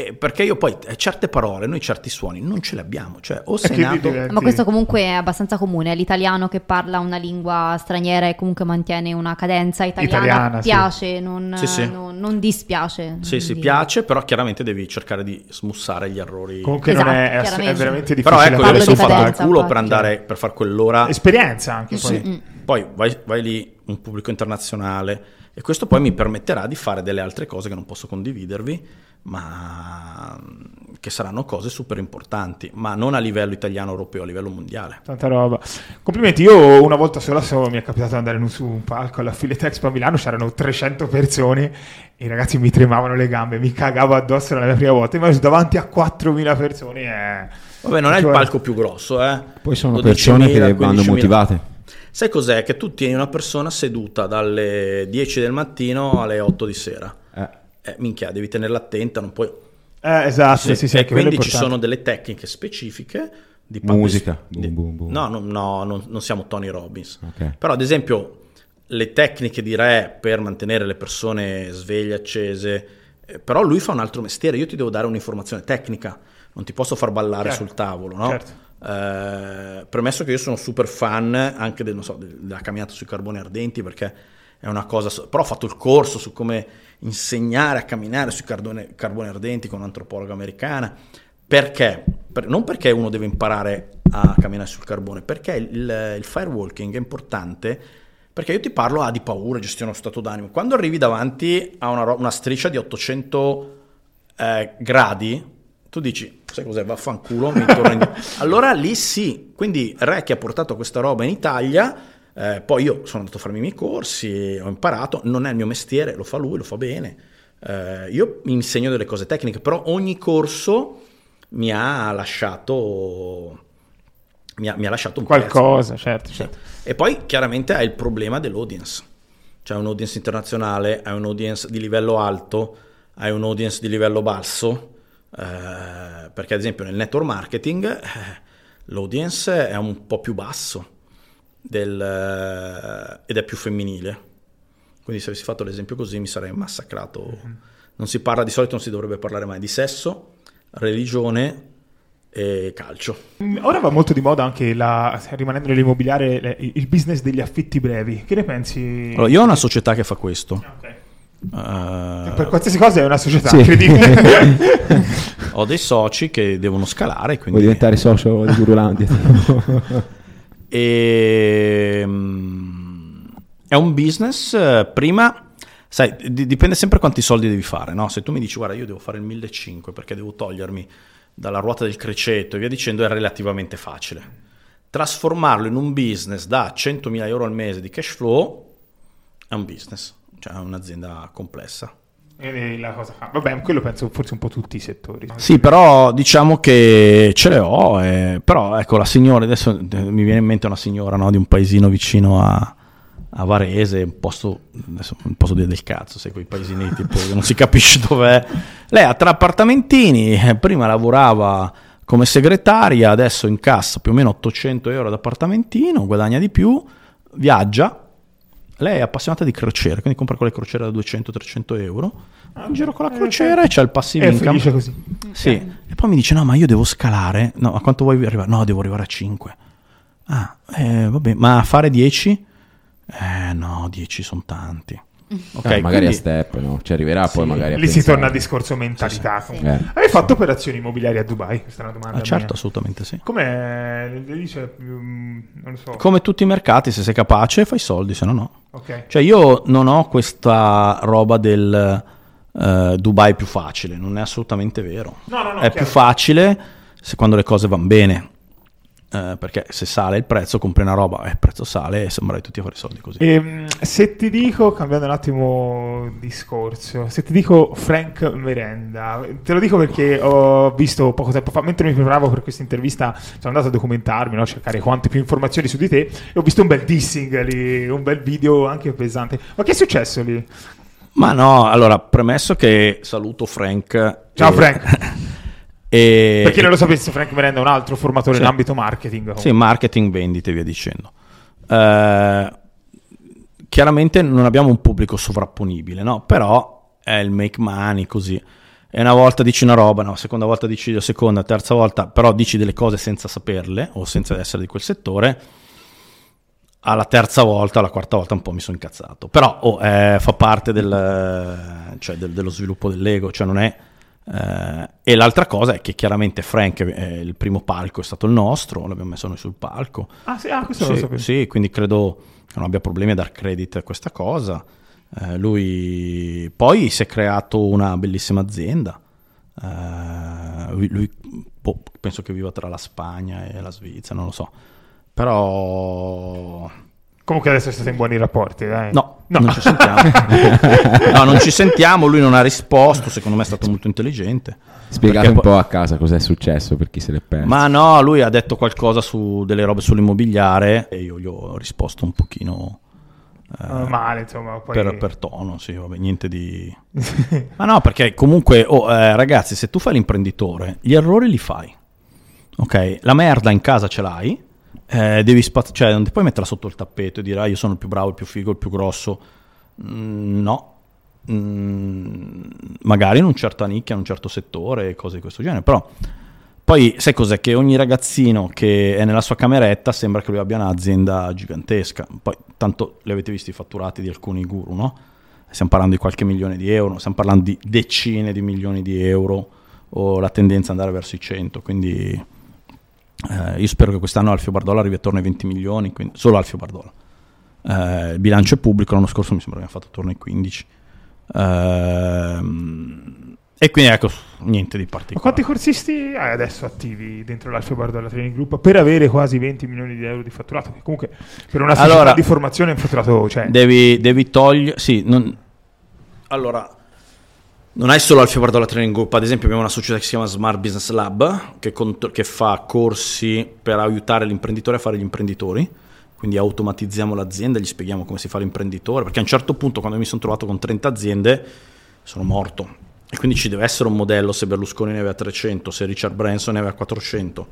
[SPEAKER 2] Eh, perché io poi eh, certe parole, noi certi suoni non ce li abbiamo, cioè o sei nato...
[SPEAKER 4] Ma questo comunque è abbastanza comune, l'italiano che parla una lingua straniera e comunque mantiene una cadenza italiana, Italiana, piace, sì. Non, sì, sì. Non, non, dispiace.
[SPEAKER 2] Sì, sì, piace, però chiaramente devi cercare di smussare gli errori.
[SPEAKER 3] Comunque esatto, non è, è, veramente difficile.
[SPEAKER 2] Però ecco, io mi sono fatto il culo per andare, per fare quell'ora...
[SPEAKER 3] Esperienza anche poi.
[SPEAKER 2] Mm. Poi vai, vai lì, un pubblico internazionale, e questo poi mi permetterà di fare delle altre cose che non posso condividervi ma che saranno cose super importanti, ma non a livello italiano, europeo, a livello mondiale.
[SPEAKER 3] Tanta roba. Complimenti, io una volta sola so, mi è capitato di andare su un palco alla Filet Expo a Milano, c'erano 300 persone e i ragazzi mi tremavano le gambe, mi cagavo addosso la mia prima volta, ma davanti a 4.000 persone è...
[SPEAKER 2] Vabbè, non è il palco più grosso, eh.
[SPEAKER 1] Poi sono persone che vanno motivate.
[SPEAKER 2] Sai cos'è? Che tu tieni una persona seduta dalle 10 del mattino alle 8 di sera. Eh minchia, devi tenerla attenta, non puoi...
[SPEAKER 3] Eh, esatto, sì, sì, sì,
[SPEAKER 2] e quindi ci sono delle tecniche specifiche di
[SPEAKER 1] musica.
[SPEAKER 2] Di... Boom, boom, boom. No, no, no non, non, siamo Tony Robbins. Okay. Però ad esempio le tecniche di Re per mantenere le persone sveglie, accese, eh, però lui fa un altro mestiere, io ti devo dare un'informazione tecnica, non ti posso far ballare certo. sul tavolo, no? Certo. Eh, premesso che io sono super fan anche del, so, della camminata sui carboni ardenti perché è una cosa, però ho fatto il corso su come insegnare a camminare sui carboni, carboni ardenti con un'antropologa americana. Perché? Per, non perché uno deve imparare a camminare sul carbone, perché il, il firewalking è importante perché io ti parlo ah, di paura, gestione dello stato d'animo. Quando arrivi davanti a una, una striscia di 800 eh, gradi, tu dici, sai cos'è, vaffanculo, mi torno Allora lì sì, quindi Re che ha portato questa roba in Italia eh, poi io sono andato a farmi i miei corsi, ho imparato, non è il mio mestiere, lo fa lui, lo fa bene. Eh, io mi insegno delle cose tecniche, però ogni corso mi ha lasciato mi ha, mi ha lasciato un
[SPEAKER 3] qualcosa, pezzo. certo, certo.
[SPEAKER 2] E poi chiaramente hai il problema dell'audience. C'è un audience internazionale, hai un audience di livello alto, hai un audience di livello basso, eh, perché ad esempio nel network marketing eh, l'audience è un po' più basso del, eh, ed è più femminile. Quindi se avessi fatto l'esempio così mi sarei massacrato. Mm-hmm. Non si parla di solito, non si dovrebbe parlare mai di sesso, religione e calcio.
[SPEAKER 3] Mm, ora va molto di moda anche, la, rimanendo nell'immobiliare, il business degli affitti brevi. Che ne pensi?
[SPEAKER 2] Allora, io ho una società che fa questo.
[SPEAKER 3] Ah, okay. Uh, per qualsiasi cosa è una società
[SPEAKER 1] sì.
[SPEAKER 3] incredibile.
[SPEAKER 2] ho dei soci che devono scalare. Quindi...
[SPEAKER 1] Vuoi diventare socio di Gurulandia?
[SPEAKER 2] E, um, è un business, prima sai, di- dipende sempre quanti soldi devi fare, no? Se tu mi dici, guarda, io devo fare il 1500 perché devo togliermi dalla ruota del criceto e via dicendo, è relativamente facile. Trasformarlo in un business da 100.000 euro al mese di cash flow è un business, cioè è un'azienda complessa.
[SPEAKER 3] La cosa fa. Vabbè, quello penso forse un po' tutti i settori.
[SPEAKER 2] Sì, però diciamo che ce le ho, eh, però ecco la signora, adesso eh, mi viene in mente una signora no, di un paesino vicino a, a Varese, un posto, adesso non posso del cazzo, sai quei paesini tipo non si capisce dov'è. Lei ha tre appartamentini, eh, prima lavorava come segretaria, adesso incassa più o meno 800 euro ad appartamentino, guadagna di più, viaggia. Lei è appassionata di crociere, quindi compra quelle crociere da 200-300 euro, in giro con la crociera e c'è il passivo
[SPEAKER 3] È
[SPEAKER 2] income.
[SPEAKER 3] felice così.
[SPEAKER 2] Sì, e poi mi dice: No, ma io devo scalare. No, a quanto vuoi arrivare? No, devo arrivare a 5. Ah, eh, vabbè, ma a fare 10? Eh, no, 10 sono tanti. Ok,
[SPEAKER 1] Ah, magari
[SPEAKER 2] quindi-
[SPEAKER 1] a step, no? Ci arriverà poi magari a
[SPEAKER 3] Lì si
[SPEAKER 1] pensare.
[SPEAKER 3] torna al discorso mentalità. comunque.
[SPEAKER 1] Eh.
[SPEAKER 3] Hai fatto operazioni immobiliari a Dubai? Questa è una domanda.
[SPEAKER 2] Ah, certo,
[SPEAKER 3] mia.
[SPEAKER 2] assolutamente sì.
[SPEAKER 3] Come più. mm, so.
[SPEAKER 2] Come tutti i mercati, se sei capace, fai soldi, se no, no.
[SPEAKER 3] ok.
[SPEAKER 2] Cioè, io non ho questa roba del eh, Dubai più facile, non è assolutamente vero.
[SPEAKER 3] No, no, no,
[SPEAKER 2] è
[SPEAKER 3] chiaro.
[SPEAKER 2] più facile se quando le cose vanno bene. Eh, perché se sale il prezzo, compri una roba e il prezzo sale e sembrai tutti a fare soldi così.
[SPEAKER 3] Ehm, se ti dico, cambiando un attimo discorso, se ti dico Frank Merenda, te lo dico perché ho visto poco tempo fa, mentre mi preparavo per questa intervista, sono andato a documentarmi, no, a cercare quante più informazioni su di te e ho visto un bel dissing lì, un bel video anche pesante. Ma che è successo lì?
[SPEAKER 2] Ma no, allora, premesso che saluto Frank.
[SPEAKER 3] Ciao
[SPEAKER 2] e-
[SPEAKER 3] Frank.
[SPEAKER 2] e,
[SPEAKER 3] Per chi non lo sapesse, Frank Merenda è un altro formatore
[SPEAKER 2] Sì.
[SPEAKER 3] in ambito marketing.
[SPEAKER 2] Sì, marketing, vendite e via dicendo. Eh, chiaramente non abbiamo un pubblico sovrapponibile, no? Però è il make money così. E una volta dici una roba, no? seconda volta dici la seconda, terza volta, però dici delle cose senza saperle o senza essere di quel settore. Alla terza volta, alla quarta volta un po' mi sono incazzato. Però oh, eh, fa parte del, cioè, del- dello sviluppo dell'ego, cioè non è... eh, e l'altra cosa è che chiaramente Frank, eh, il primo palco è stato il nostro, l'abbiamo messo noi sul palco.
[SPEAKER 3] Ah, sì, ah, questo non lo
[SPEAKER 2] Sì,
[SPEAKER 3] sapevo.
[SPEAKER 2] sì, quindi credo che non abbia problemi a dar credit a questa cosa. Eh, lui poi si è creato una bellissima azienda. Eh, lui, lui, boh, penso che viva tra la Spagna e la Svizzera, non lo so. Però
[SPEAKER 3] Comunque adesso siete in buoni rapporti, dai.
[SPEAKER 2] no,
[SPEAKER 3] No.
[SPEAKER 2] non ci sentiamo. no, non ci sentiamo, lui non ha risposto, secondo me è stato molto intelligente.
[SPEAKER 1] Spiegate
[SPEAKER 2] Perché
[SPEAKER 1] un po' a casa cos'è successo per chi se l'è perso.
[SPEAKER 2] Ma no, lui ha detto qualcosa su delle robe sull'immobiliare e io gli ho risposto un pochino
[SPEAKER 3] Ah, male, insomma. Poi...
[SPEAKER 2] per, per tono, sì, vabbè, niente di... Ma no, perché comunque, oh, eh, ragazzi, se tu fai l'imprenditore, gli errori li fai. Ok? La merda in casa ce l'hai, eh, devi spaz- cioè non ti puoi metterla sotto il tappeto e dire ah, io sono il più bravo, il più figo, il più grosso. Mm, no. Mm, magari in un certo nicchia, in un certo settore, cose di questo genere, però... Poi sai cos'è? Che ogni ragazzino che è nella sua cameretta sembra che lui abbia un'azienda gigantesca. Poi tanto li avete visti i fatturati di alcuni guru, no? Stiamo parlando di qualche milione di euro, stiamo parlando di decine di milioni di euro o la tendenza ad andare verso i 100. Quindi eh, io spero che quest'anno Alfio Bardola arrivi attorno ai 20 milioni, quindi, solo Alfio Bardola. Eh, il bilancio è pubblico, l'anno scorso mi sembra che abbiamo fatto attorno ai 15. Ehm, e quindi ecco, niente di
[SPEAKER 3] Ma
[SPEAKER 2] particolare.
[SPEAKER 3] quanti corsisti hai adesso attivi dentro l'Alfio Bardolla Training Group per avere quasi 20 milioni di euro di fatturato? Che comunque per una società
[SPEAKER 2] Allora,
[SPEAKER 3] di formazione è un fatturato c'è.
[SPEAKER 2] Devi, devi togliere. Sì, non- allora. Non hai solo Alfio Bardola Training Group, ad esempio abbiamo una società che si chiama Smart Business Lab che, cont- che fa corsi per aiutare l'imprenditore a fare gli imprenditori, quindi automatizziamo l'azienda, gli spieghiamo come si fa l'imprenditore, perché a un certo punto quando mi sono trovato con 30 aziende sono morto e quindi ci deve essere un modello se Berlusconi ne aveva 300, se Richard Branson ne aveva 400.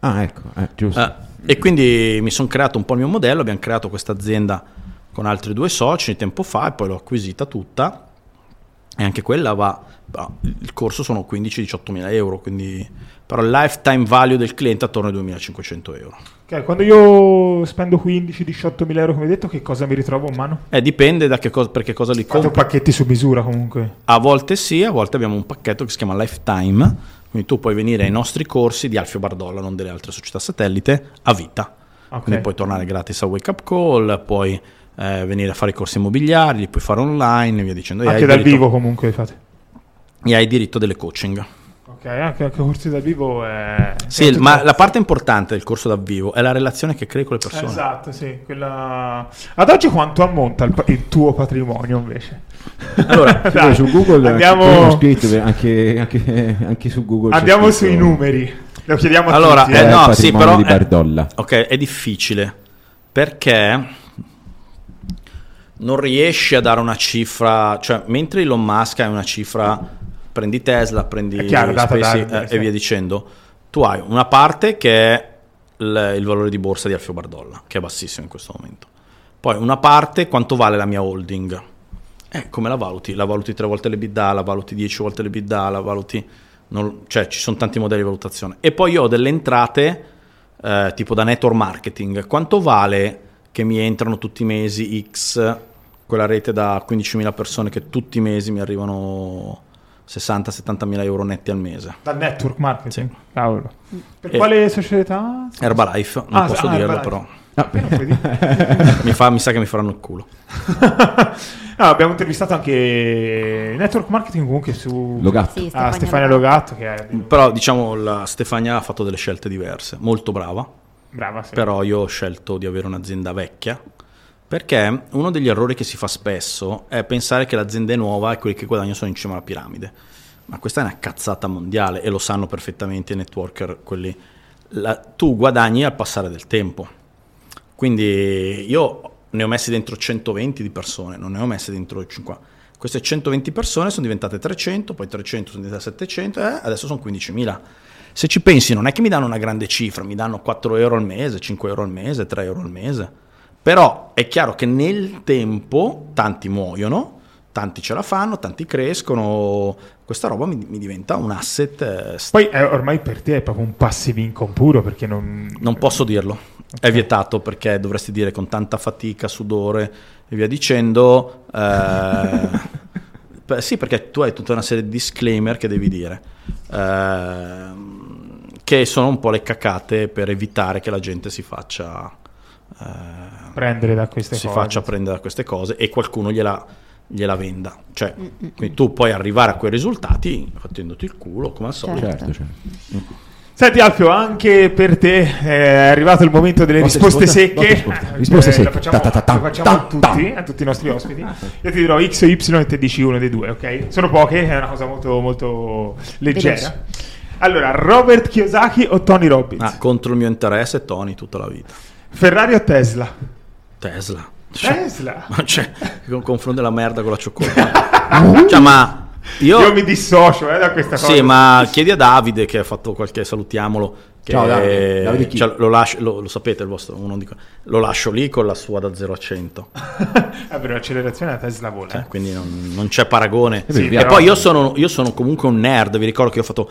[SPEAKER 1] Ah, ecco, eh, giusto.
[SPEAKER 2] Eh, e quindi mi sono creato un po' il mio modello, abbiamo creato questa azienda con altri due soci tempo fa e poi l'ho acquisita tutta e anche quella va, il corso sono 15-18 mila euro, quindi, però il lifetime value del cliente attorno ai 2500 euro.
[SPEAKER 3] Ok, quando io spendo 15-18 mila euro come detto, che cosa mi ritrovo in mano?
[SPEAKER 2] Eh, dipende da che cosa, per che cosa li compri.
[SPEAKER 3] pacchetti su misura comunque.
[SPEAKER 2] A volte sì, a volte abbiamo un pacchetto che si chiama Lifetime, quindi tu puoi venire ai nostri corsi di Alfio Bardolla, non delle altre società satellite, a vita.
[SPEAKER 3] Ok.
[SPEAKER 2] Quindi puoi tornare gratis a Wake Up Call, puoi eh, venire a fare i corsi immobiliari, li puoi fare online e via dicendo. E
[SPEAKER 3] Anche dal
[SPEAKER 2] diritto-
[SPEAKER 3] vivo comunque fate.
[SPEAKER 2] E hai diritto delle coaching.
[SPEAKER 3] Ok, anche, anche corsi dal vivo è...
[SPEAKER 2] Sì,
[SPEAKER 3] è
[SPEAKER 2] ma la parte importante del corso dal vivo è la relazione che crei con le persone.
[SPEAKER 3] Esatto, sì. Quella... Ad oggi quanto ammonta il, il tuo patrimonio invece?
[SPEAKER 2] Allora,
[SPEAKER 3] Dai,
[SPEAKER 1] su Google
[SPEAKER 3] andiamo,
[SPEAKER 1] abbiamo scritto anche, anche, anche su Google
[SPEAKER 3] andiamo
[SPEAKER 1] scritto
[SPEAKER 3] sui numeri. Lo chiediamo a
[SPEAKER 2] Allora,
[SPEAKER 3] tutti.
[SPEAKER 2] eh,
[SPEAKER 1] il
[SPEAKER 2] no, sì, però
[SPEAKER 1] di
[SPEAKER 2] è-
[SPEAKER 1] Bardolla.
[SPEAKER 2] Ok, è difficile perché non riesci a dare una cifra, cioè mentre Elon Musk ha una cifra, prendi Tesla, prendi
[SPEAKER 3] È chiaro, data
[SPEAKER 2] Space,
[SPEAKER 3] da-
[SPEAKER 2] eh,
[SPEAKER 3] sì.
[SPEAKER 2] e via dicendo, tu hai una parte che è il, il valore di borsa di Alfio Bardolla, che è bassissimo in questo momento. Poi una parte, quanto vale la mia holding? Eh, come la valuti? La valuti tre volte l'EBITDA, la valuti 10 volte l'EBITDA, la valuti... non- cioè ci sono tanti modelli di valutazione. E poi io ho delle entrate eh, tipo da network marketing. Quanto vale che mi entrano tutti i mesi X, quella rete da 15.000 persone che tutti i mesi mi arrivano 60-70 mila euro netti al mese?
[SPEAKER 3] Dal network marketing.
[SPEAKER 2] Sì.
[SPEAKER 3] Cavolo. Per
[SPEAKER 2] E-
[SPEAKER 3] quale società?
[SPEAKER 2] Herbalife, non
[SPEAKER 3] Ah,
[SPEAKER 2] posso
[SPEAKER 3] ah,
[SPEAKER 2] dirlo
[SPEAKER 3] Herbalife.
[SPEAKER 2] però.
[SPEAKER 3] Puoi dire?
[SPEAKER 2] Mi, fa- mi sa che mi faranno il culo.
[SPEAKER 3] No, abbiamo intervistato anche network marketing comunque su
[SPEAKER 1] Logato.
[SPEAKER 4] Sì,
[SPEAKER 3] ah,
[SPEAKER 4] Stefania
[SPEAKER 3] Stefania
[SPEAKER 4] Logato.
[SPEAKER 3] Logato che è
[SPEAKER 2] Però diciamo la Stefania ha fatto delle scelte diverse, molto brava.
[SPEAKER 3] Brava. Sì.
[SPEAKER 2] Però io ho scelto di avere un'azienda vecchia perché uno degli errori che si fa spesso è pensare che l'azienda è nuova e quelli che guadagnano sono in cima alla piramide. Ma questa è una cazzata mondiale e lo sanno perfettamente i networker, quelli. La- tu guadagni al passare del tempo. Quindi io ne ho messi dentro 120 di persone, non ne ho messe dentro 50. Queste 120 persone sono diventate 300, poi 300 sono diventate 700 e adesso sono 15.000. Se ci pensi non è che mi danno una grande cifra, mi danno 4 euro al mese, 5 euro al mese, 3 euro al mese. Però è chiaro che nel tempo tanti muoiono, tanti ce la fanno, tanti crescono. Questa roba mi, mi diventa un asset. eh, st-
[SPEAKER 3] Poi eh, ormai per te è proprio un passive income puro perché non...
[SPEAKER 2] non posso dirlo, è vietato perché dovresti dire con tanta fatica, sudore e via dicendo. eh, sì, perché tu hai tutta una serie di disclaimer che devi dire, ehm, che sono un po' le cacate per evitare che la gente si faccia, eh,
[SPEAKER 3] prendere da queste
[SPEAKER 2] si
[SPEAKER 3] cose.
[SPEAKER 2] faccia prendere da queste cose e qualcuno gliela, gliela venda. Cioè, quindi tu puoi arrivare a quei risultati fattendoti il culo, come al solito.
[SPEAKER 1] Certo, certo.
[SPEAKER 3] Senti Alfio, anche per te è arrivato il momento delle risposte
[SPEAKER 1] risposta,
[SPEAKER 3] secche.
[SPEAKER 1] botte, risposta. Risposte
[SPEAKER 3] Eh,
[SPEAKER 1] secche.
[SPEAKER 3] Facciamo,
[SPEAKER 1] Ta, ta, ta,
[SPEAKER 3] facciamo a tutti, a tutti i nostri ospiti. Io ti dirò X o Y e te dici uno dei due, ok? Sono poche, è una cosa molto, molto leggera.
[SPEAKER 4] Veloce.
[SPEAKER 3] Allora, Robert Kiyosaki o Tony Robbins?
[SPEAKER 2] Ah, contro il mio interesse Tony tutta la vita.
[SPEAKER 3] Ferrari o Tesla?
[SPEAKER 2] Tesla. Cioè,
[SPEAKER 3] Tesla?
[SPEAKER 2] ma cioè, con confronto della merda con la cioccolata. cioè, ma io...
[SPEAKER 3] Io mi dissocio eh, da questa cosa.
[SPEAKER 2] Sì, ma chiedi a Davide che ha fatto qualche, salutiamolo. Che
[SPEAKER 1] Ciao, Davide. Davide chi?
[SPEAKER 2] cioè, lo, lascio- lo- lo sapete il vostro, uno di que- lo lascio lì con la sua da 0 a 100.
[SPEAKER 3] Eh, per l'accelerazione la Tesla vola. Eh.
[SPEAKER 2] quindi non, non c'è paragone.
[SPEAKER 1] Sì,
[SPEAKER 2] e
[SPEAKER 3] però-
[SPEAKER 2] poi io sono, io sono comunque un nerd. Vi ricordo che io ho fatto,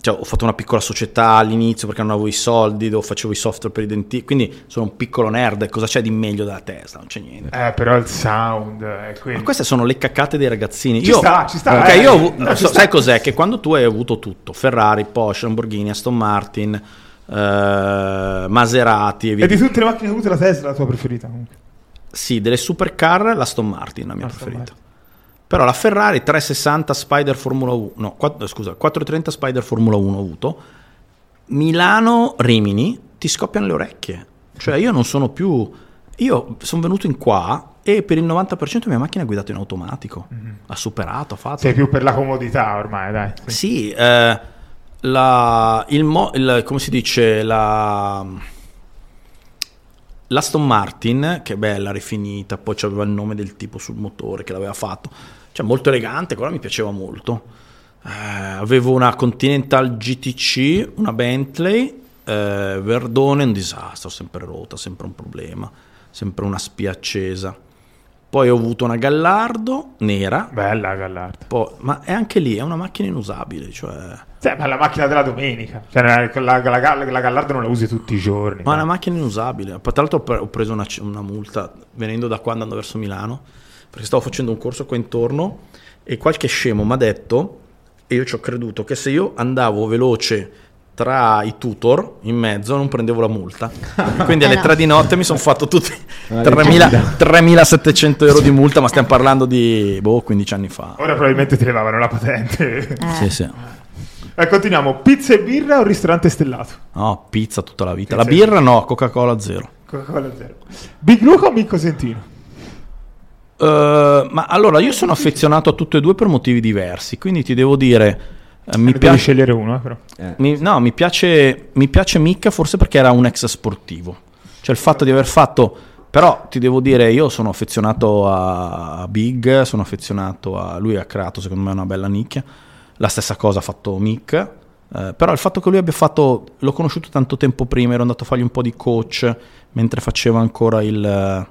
[SPEAKER 2] cioè, ho fatto una piccola società all'inizio perché non avevo i soldi, dove facevo i software per i denti. Quindi sono un piccolo nerd. Cosa c'è di meglio della Tesla? Non c'è niente.
[SPEAKER 3] Eh, però il sound è quello.
[SPEAKER 2] Ma queste sono le caccate dei ragazzini.
[SPEAKER 3] Ci
[SPEAKER 2] io,
[SPEAKER 3] sta, ci sta,
[SPEAKER 2] Ok,
[SPEAKER 3] eh.
[SPEAKER 2] io
[SPEAKER 3] No, ci
[SPEAKER 2] so-
[SPEAKER 3] sta.
[SPEAKER 2] sai cos'è? Che quando tu hai avuto tutto, Ferrari, Porsche, Lamborghini, Aston Martin, eh, Maserati e via
[SPEAKER 3] E di tutte le macchine avuto la Tesla è la tua preferita comunque.
[SPEAKER 2] Sì, delle supercar, la Aston Martin, la mia
[SPEAKER 3] Aston
[SPEAKER 2] preferita. Però la Ferrari 360 Spider Formula 1, no, quatt- scusa, 430 Spider Formula 1 ho avuto. Milano Rimini ti scoppiano le orecchie. Cioè io non sono più io sono venuto in qua e per il 90% la mia macchina è guidata in automatico. Ha superato, ha fatto.
[SPEAKER 3] Sei più per la comodità ormai, dai. Sì.
[SPEAKER 2] Sì, eh, la, il, mo- il- come si dice, la, l'Aston Martin, che è bella, rifinita, poi c'aveva il nome del tipo sul motore che l'aveva fatto, cioè molto elegante, quella mi piaceva molto. Eh, avevo una Continental GTC, una Bentley, eh, Verdone, un disastro, sempre rota, sempre un problema, sempre una spia accesa. Poi ho avuto una Gallardo nera,
[SPEAKER 3] Bella Gallardo.
[SPEAKER 2] poi- ma è anche lì, è una macchina inusabile, cioè...
[SPEAKER 3] Cioè, ma la macchina della domenica. Cioè, la, la, la, la- la Gallardo non la usi tutti i giorni.
[SPEAKER 2] Ma è una macchina inusabile. Tra l'altro ho pre- ho preso una, una multa venendo da qua andando verso Milano, perché stavo facendo un corso qua intorno e qualche scemo mi ha detto, e io ci ho creduto, che se io andavo veloce tra i tutor in mezzo non prendevo la multa. Quindi alle
[SPEAKER 4] Eh no.
[SPEAKER 2] 3 di notte mi sono fatto tutti
[SPEAKER 1] Una
[SPEAKER 2] 3000
[SPEAKER 1] leggenda.
[SPEAKER 2] 3700 euro di multa, ma stiamo parlando di boh, 15 anni fa.
[SPEAKER 3] Ora probabilmente ti levavano la patente.
[SPEAKER 4] Eh.
[SPEAKER 2] Sì, sì.
[SPEAKER 3] Eh, continuiamo. Pizza e birra o ristorante stellato?
[SPEAKER 2] No, pizza tutta la vita.
[SPEAKER 3] Pizza
[SPEAKER 2] La birra no, Coca-Cola zero.
[SPEAKER 3] Coca-Cola zero. Big Luca o Mico Sentino?
[SPEAKER 2] Eh, ma allora io sono affezionato a tutte e due per motivi diversi, quindi ti devo dire eh, mi
[SPEAKER 3] devi
[SPEAKER 2] piace
[SPEAKER 3] scegliere uno, eh, però.
[SPEAKER 1] Eh.
[SPEAKER 2] Mi- no, mi piace, mi piace Micca forse perché era un ex sportivo. Cioè il fatto di aver fatto... Però ti devo dire, io sono affezionato a, a Big, sono affezionato a... Lui ha creato secondo me una bella nicchia. La stessa cosa ha fatto Mick. eh, però il fatto che lui abbia fatto... L'ho conosciuto tanto tempo prima, ero andato a fargli un po' di coach mentre faceva ancora il...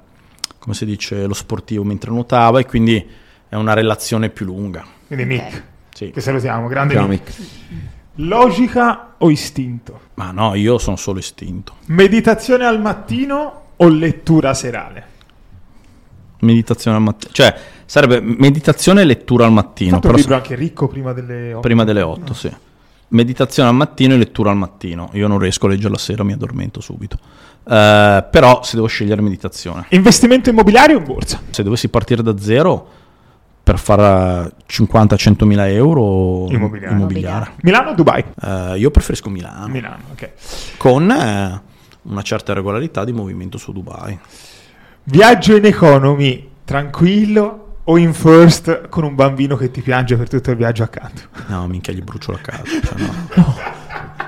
[SPEAKER 2] come si dice? Lo sportivo, mentre nuotava e quindi è una relazione più lunga.
[SPEAKER 3] Quindi Mick.
[SPEAKER 2] Sì.
[SPEAKER 3] Che salutiamo. Grande
[SPEAKER 1] Ciao,
[SPEAKER 3] Mick.
[SPEAKER 1] Mick.
[SPEAKER 3] Logica o istinto?
[SPEAKER 2] Ma no, io sono solo istinto.
[SPEAKER 3] Meditazione al mattino o lettura serale?
[SPEAKER 2] Meditazione al mattino. Cioè, sarebbe meditazione e lettura al mattino.
[SPEAKER 3] Fatto un
[SPEAKER 2] Però
[SPEAKER 3] libro anche ricco prima delle otto.
[SPEAKER 2] prima delle 8, sì. Meditazione al mattino e lettura al mattino. Io non riesco a leggere la sera, mi addormento subito. Eh, però se devo scegliere meditazione.
[SPEAKER 3] Investimento immobiliare o in borsa?
[SPEAKER 2] Se dovessi partire da zero per fare 50-100 mila euro
[SPEAKER 3] Immobiliare.
[SPEAKER 2] immobiliare.
[SPEAKER 3] Milano o Dubai?
[SPEAKER 2] Eh, io preferisco Milano,
[SPEAKER 3] Milano, ok.
[SPEAKER 2] con eh, una certa regolarità di movimento su Dubai.
[SPEAKER 3] Viaggio in economy tranquillo o in first con un bambino che ti piange per tutto il viaggio accanto?
[SPEAKER 2] No, minchia, gli brucio la casa. cioè, no.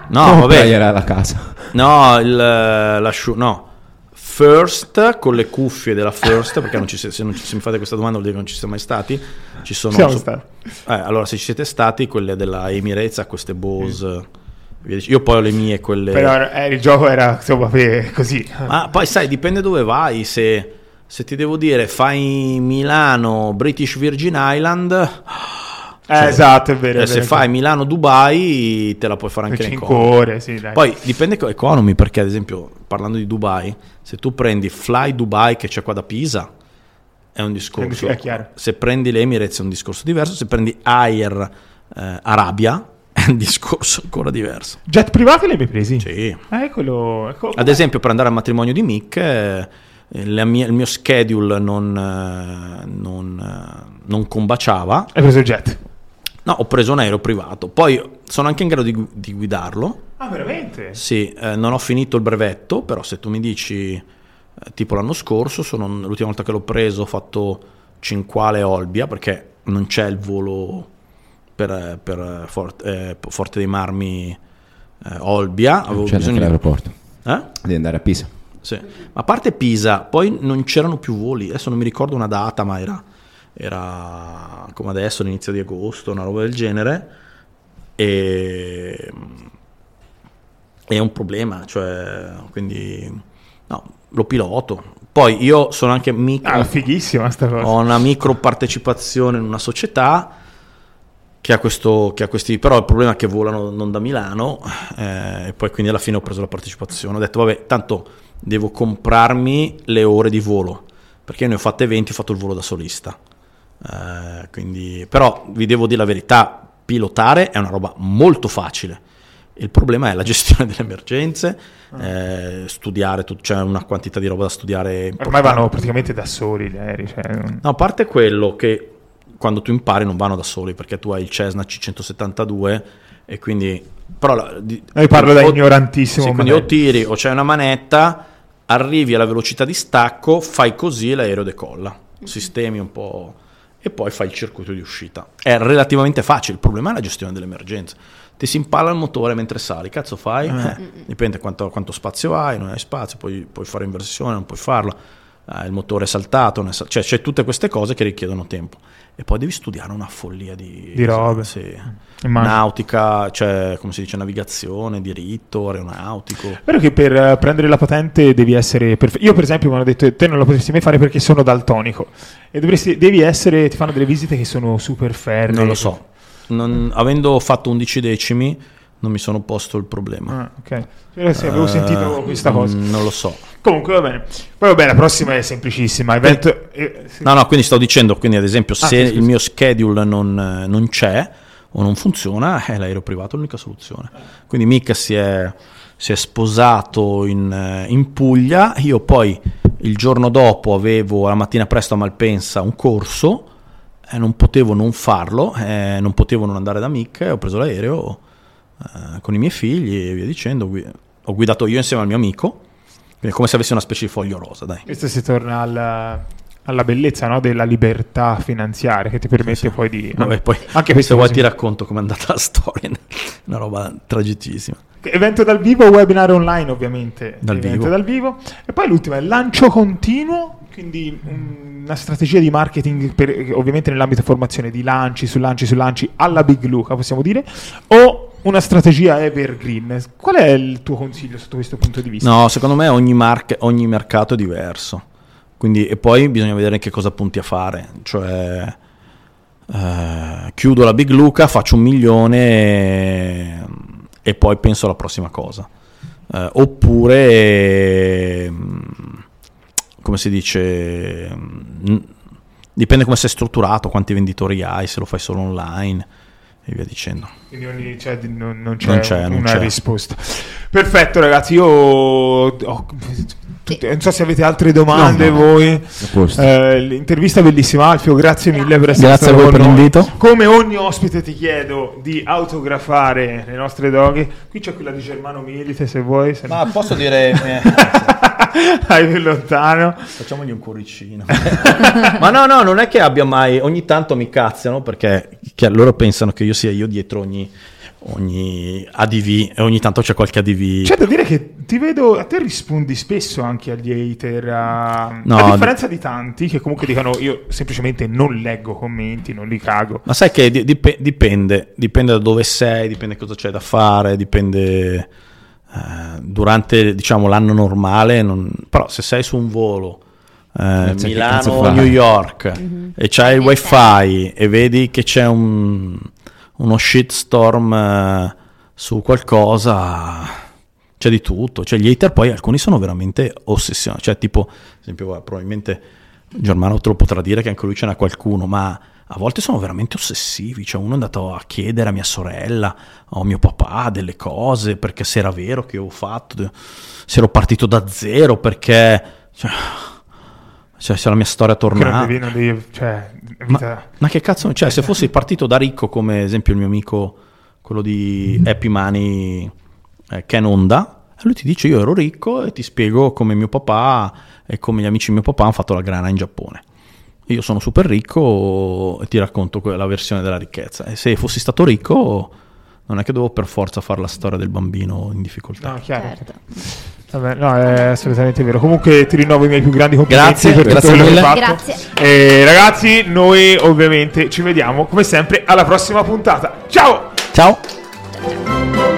[SPEAKER 2] No,
[SPEAKER 1] Come
[SPEAKER 2] vabbè,
[SPEAKER 1] era la casa.
[SPEAKER 2] No, il, l'asciu- no. First con le cuffie della First, perché non ci se, non ci- se mi fate questa domanda vuol dire che non ci siete mai stati. Ci sono
[SPEAKER 3] Siamo
[SPEAKER 2] so-
[SPEAKER 3] stati.
[SPEAKER 2] eh, allora, se ci siete stati, quelle della Emirates queste Bose. dic- Io poi ho le mie, quelle.
[SPEAKER 3] Però eh, il gioco era insomma così.
[SPEAKER 2] Ma poi sai, dipende dove vai. Se, se ti devo dire, fai Milano, British Virgin Island,
[SPEAKER 3] Eh, esatto, è vero.
[SPEAKER 2] e
[SPEAKER 3] è
[SPEAKER 2] se
[SPEAKER 3] vero.
[SPEAKER 2] fai Milano, Dubai, te la puoi fare anche in
[SPEAKER 3] 5
[SPEAKER 2] economy.
[SPEAKER 3] ore, sì.
[SPEAKER 2] Poi dipende con economy, perché ad esempio, parlando di Dubai, se tu prendi Fly Dubai che c'è qua da Pisa, è un discorso.
[SPEAKER 3] È chiaro.
[SPEAKER 2] Se prendi l'Emirates è un discorso diverso, se prendi Air eh, Arabia è un discorso ancora diverso.
[SPEAKER 3] Jet privati li hai presi?
[SPEAKER 2] Sì.
[SPEAKER 3] Eh, quello... ecco-
[SPEAKER 2] Ad esempio, per andare al matrimonio di Mick, eh, mia- il mio schedule non, eh, non, eh, non combaciava.
[SPEAKER 3] Hai preso il jet?
[SPEAKER 2] No, ho preso un aereo privato. Poi sono anche in grado di, di guidarlo.
[SPEAKER 3] Ah, veramente?
[SPEAKER 2] Sì, eh, non ho finito il brevetto, però se tu mi dici eh, tipo l'anno scorso, sono, l'ultima volta che l'ho preso ho fatto Cinquale Olbia perché non c'è il volo per, per Fort- eh, Forte dei Marmi eh, Olbia, avevo
[SPEAKER 1] C'è
[SPEAKER 2] bisogno di...
[SPEAKER 1] l'aeroporto.
[SPEAKER 2] Eh?
[SPEAKER 1] Devi andare a Pisa.
[SPEAKER 2] Sì. Ma a parte Pisa, poi non c'erano più voli, adesso non mi ricordo una data, ma era, era come adesso, l'inizio di agosto, una roba del genere. E è un problema, cioè, quindi no, lo piloto. Poi io sono anche micro,
[SPEAKER 3] Ah, fighissima sta cosa.
[SPEAKER 2] ho una micro partecipazione in una società che ha, questo, che ha questi, però il problema è che volano non da Milano eh, e poi quindi alla fine ho preso la partecipazione. Ho detto vabbè, tanto devo comprarmi le ore di volo perché io ne ho fatte 20, ho fatto il volo da solista. Eh, quindi, però vi devo dire la verità, pilotare è una roba molto facile. Il problema è la gestione delle emergenze, eh, studiare, c'è una quantità di roba da studiare.
[SPEAKER 3] Ormai
[SPEAKER 2] importante.
[SPEAKER 3] vanno praticamente da soli gli aerei. Cioè,
[SPEAKER 2] No, a parte quello che quando tu impari non vanno da soli perché tu hai il Cessna C172 e quindi... Però
[SPEAKER 3] Io parlo da ignorantissimo.
[SPEAKER 2] Sì, quindi o tiri o c'è una manetta, arrivi alla velocità di stacco, fai così e l'aereo decolla. Sistemi un po'... e poi fai il circuito di uscita. È relativamente facile, il problema è la gestione delle emergenze. Ti si impalla il motore mentre sali, cazzo fai? Eh, dipende quanto, quanto spazio hai, non hai spazio, puoi, puoi fare inversione, non puoi farla. Eh, il motore è saltato, è sal- cioè c'è tutte queste cose che richiedono tempo. E poi devi studiare una follia di,
[SPEAKER 3] Di robe.
[SPEAKER 2] Sì. Nautica, cioè come si dice, navigazione, diritto, aeronautico.
[SPEAKER 3] Vero che per eh, prendere la patente devi essere perfetto. Io, per esempio, mi hanno detto te non lo potresti mai fare perché sono daltonico. E dovresti, devi essere, ti fanno delle visite che sono super ferme.
[SPEAKER 2] Non lo so. Non- avendo fatto 11 decimi, non mi sono posto il problema.
[SPEAKER 3] Ah, ok. Sì, avevo
[SPEAKER 2] Eh,
[SPEAKER 3] sentito questa cosa.
[SPEAKER 2] mm, Non lo so.
[SPEAKER 3] Comunque va bene. Poi vabbè, la prossima è semplicissima. Evento, eh, sì.
[SPEAKER 2] No, no, quindi sto dicendo, quindi ad esempio,
[SPEAKER 3] Ah,
[SPEAKER 2] se
[SPEAKER 3] scusa.
[SPEAKER 2] il mio schedule non, eh, non c'è, o non funziona, eh, l'aereo privato è l'unica soluzione. Quindi Mick si è, si è sposato in, eh, in Puglia, io poi il giorno dopo avevo la mattina presto a Malpensa un corso, eh, non potevo non farlo, eh, non potevo non andare da Mick, ho preso l'aereo eh, con i miei figli e via dicendo, ho guidato io insieme al mio amico, è come se avessi una specie di foglio rosa, dai.
[SPEAKER 3] Questo si torna al- alla bellezza no, della libertà finanziaria che ti permette poi di...
[SPEAKER 2] Vabbè, poi
[SPEAKER 3] anche
[SPEAKER 2] se
[SPEAKER 3] queste
[SPEAKER 2] vuoi ti racconto com'è andata la storia, una roba tragicissima.
[SPEAKER 3] Evento dal vivo, webinar online ovviamente.
[SPEAKER 2] Dal vivo.
[SPEAKER 3] dal vivo. E poi l'ultima è il lancio continuo, quindi una strategia di marketing per- ovviamente nell'ambito formazione di lanci su lanci su lanci alla Big Luca, possiamo dire, o una strategia evergreen. Qual è il tuo consiglio sotto questo punto di vista?
[SPEAKER 2] No, secondo me ogni, marche- ogni mercato è diverso. Quindi, e poi bisogna vedere che cosa punti a fare. Cioè, eh, chiudo la Big Luca, faccio un milione e, e poi penso alla prossima cosa. Eh, oppure, mm, come si dice, mm, dipende come sei strutturato, quanti venditori hai, se lo fai solo online e via dicendo.
[SPEAKER 3] Quindi ogni- cioè, non, non c'è,
[SPEAKER 2] Non c'è,
[SPEAKER 3] una
[SPEAKER 2] non c'è.
[SPEAKER 3] risposta. Perfetto, ragazzi. Io ho- tutte- non so se avete altre domande
[SPEAKER 1] No, no.
[SPEAKER 3] voi. Eh, l'intervista bellissima, Alfio. Grazie mille per essere
[SPEAKER 2] Grazie
[SPEAKER 3] stato
[SPEAKER 2] a voi per
[SPEAKER 3] noi.
[SPEAKER 2] l'invito.
[SPEAKER 3] Come ogni ospite, ti chiedo di autografare le nostre doghe. Qui c'è quella di Germano Milite, se vuoi. Se no-
[SPEAKER 2] posso dire...
[SPEAKER 3] Vai più lontano.
[SPEAKER 2] Facciamogli un cuoricino. Ma no, no, non è che abbia mai. Ogni tanto mi cazziano perché che loro pensano che io sia io dietro ogni, ogni ADV e ogni tanto c'è qualche ADV.
[SPEAKER 3] C'è da dire che ti vedo, a te rispondi spesso anche agli hater, a,
[SPEAKER 2] No,
[SPEAKER 3] a differenza di tanti che comunque dicono io semplicemente non leggo commenti, non li cago.
[SPEAKER 2] Ma sai che di- dip- dipende, dipende da dove sei, dipende cosa c'è da fare, dipende eh, durante diciamo, l'anno normale, non- però se sei su un volo eh,
[SPEAKER 1] cazzo
[SPEAKER 2] Milano. New York e c'hai il wifi e vedi che c'è un, uno shitstorm eh, su qualcosa, c'è di tutto. Cioè, gli hater poi alcuni sono veramente ossessionati. Cioè, tipo, ad esempio, probabilmente Germano te lo potrà dire che anche lui ce n'ha qualcuno, ma a volte sono veramente ossessivi. Cioè, uno è andato a chiedere a mia sorella o a mio papà delle cose perché se era vero che ho fatto, se ero partito da zero perché. Cioè, cioè, se la mia storia tornava.
[SPEAKER 3] devi- cioè,
[SPEAKER 2] Ma,
[SPEAKER 3] vita-
[SPEAKER 2] ma che cazzo, cioè, se fossi partito da ricco, come ad esempio il mio amico, quello di Happy Money, eh, Ken Honda, lui ti dice: Io ero ricco e ti spiego come mio papà e come gli amici di mio papà hanno fatto la grana in Giappone. Io sono super ricco e ti racconto la versione della ricchezza. E se fossi stato ricco, non è che dovevo per forza fare la storia del bambino in difficoltà.
[SPEAKER 3] No, chiaro.
[SPEAKER 4] Certo.
[SPEAKER 3] Vabbè, no, è assolutamente vero. Comunque ti rinnovo i miei più grandi complimenti
[SPEAKER 2] Grazie,
[SPEAKER 3] per
[SPEAKER 2] grazie
[SPEAKER 3] tutto quello che
[SPEAKER 2] mille.
[SPEAKER 3] hai fatto.
[SPEAKER 4] Grazie.
[SPEAKER 3] E ragazzi, noi ovviamente ci vediamo come sempre alla prossima puntata. Ciao!
[SPEAKER 2] Ciao!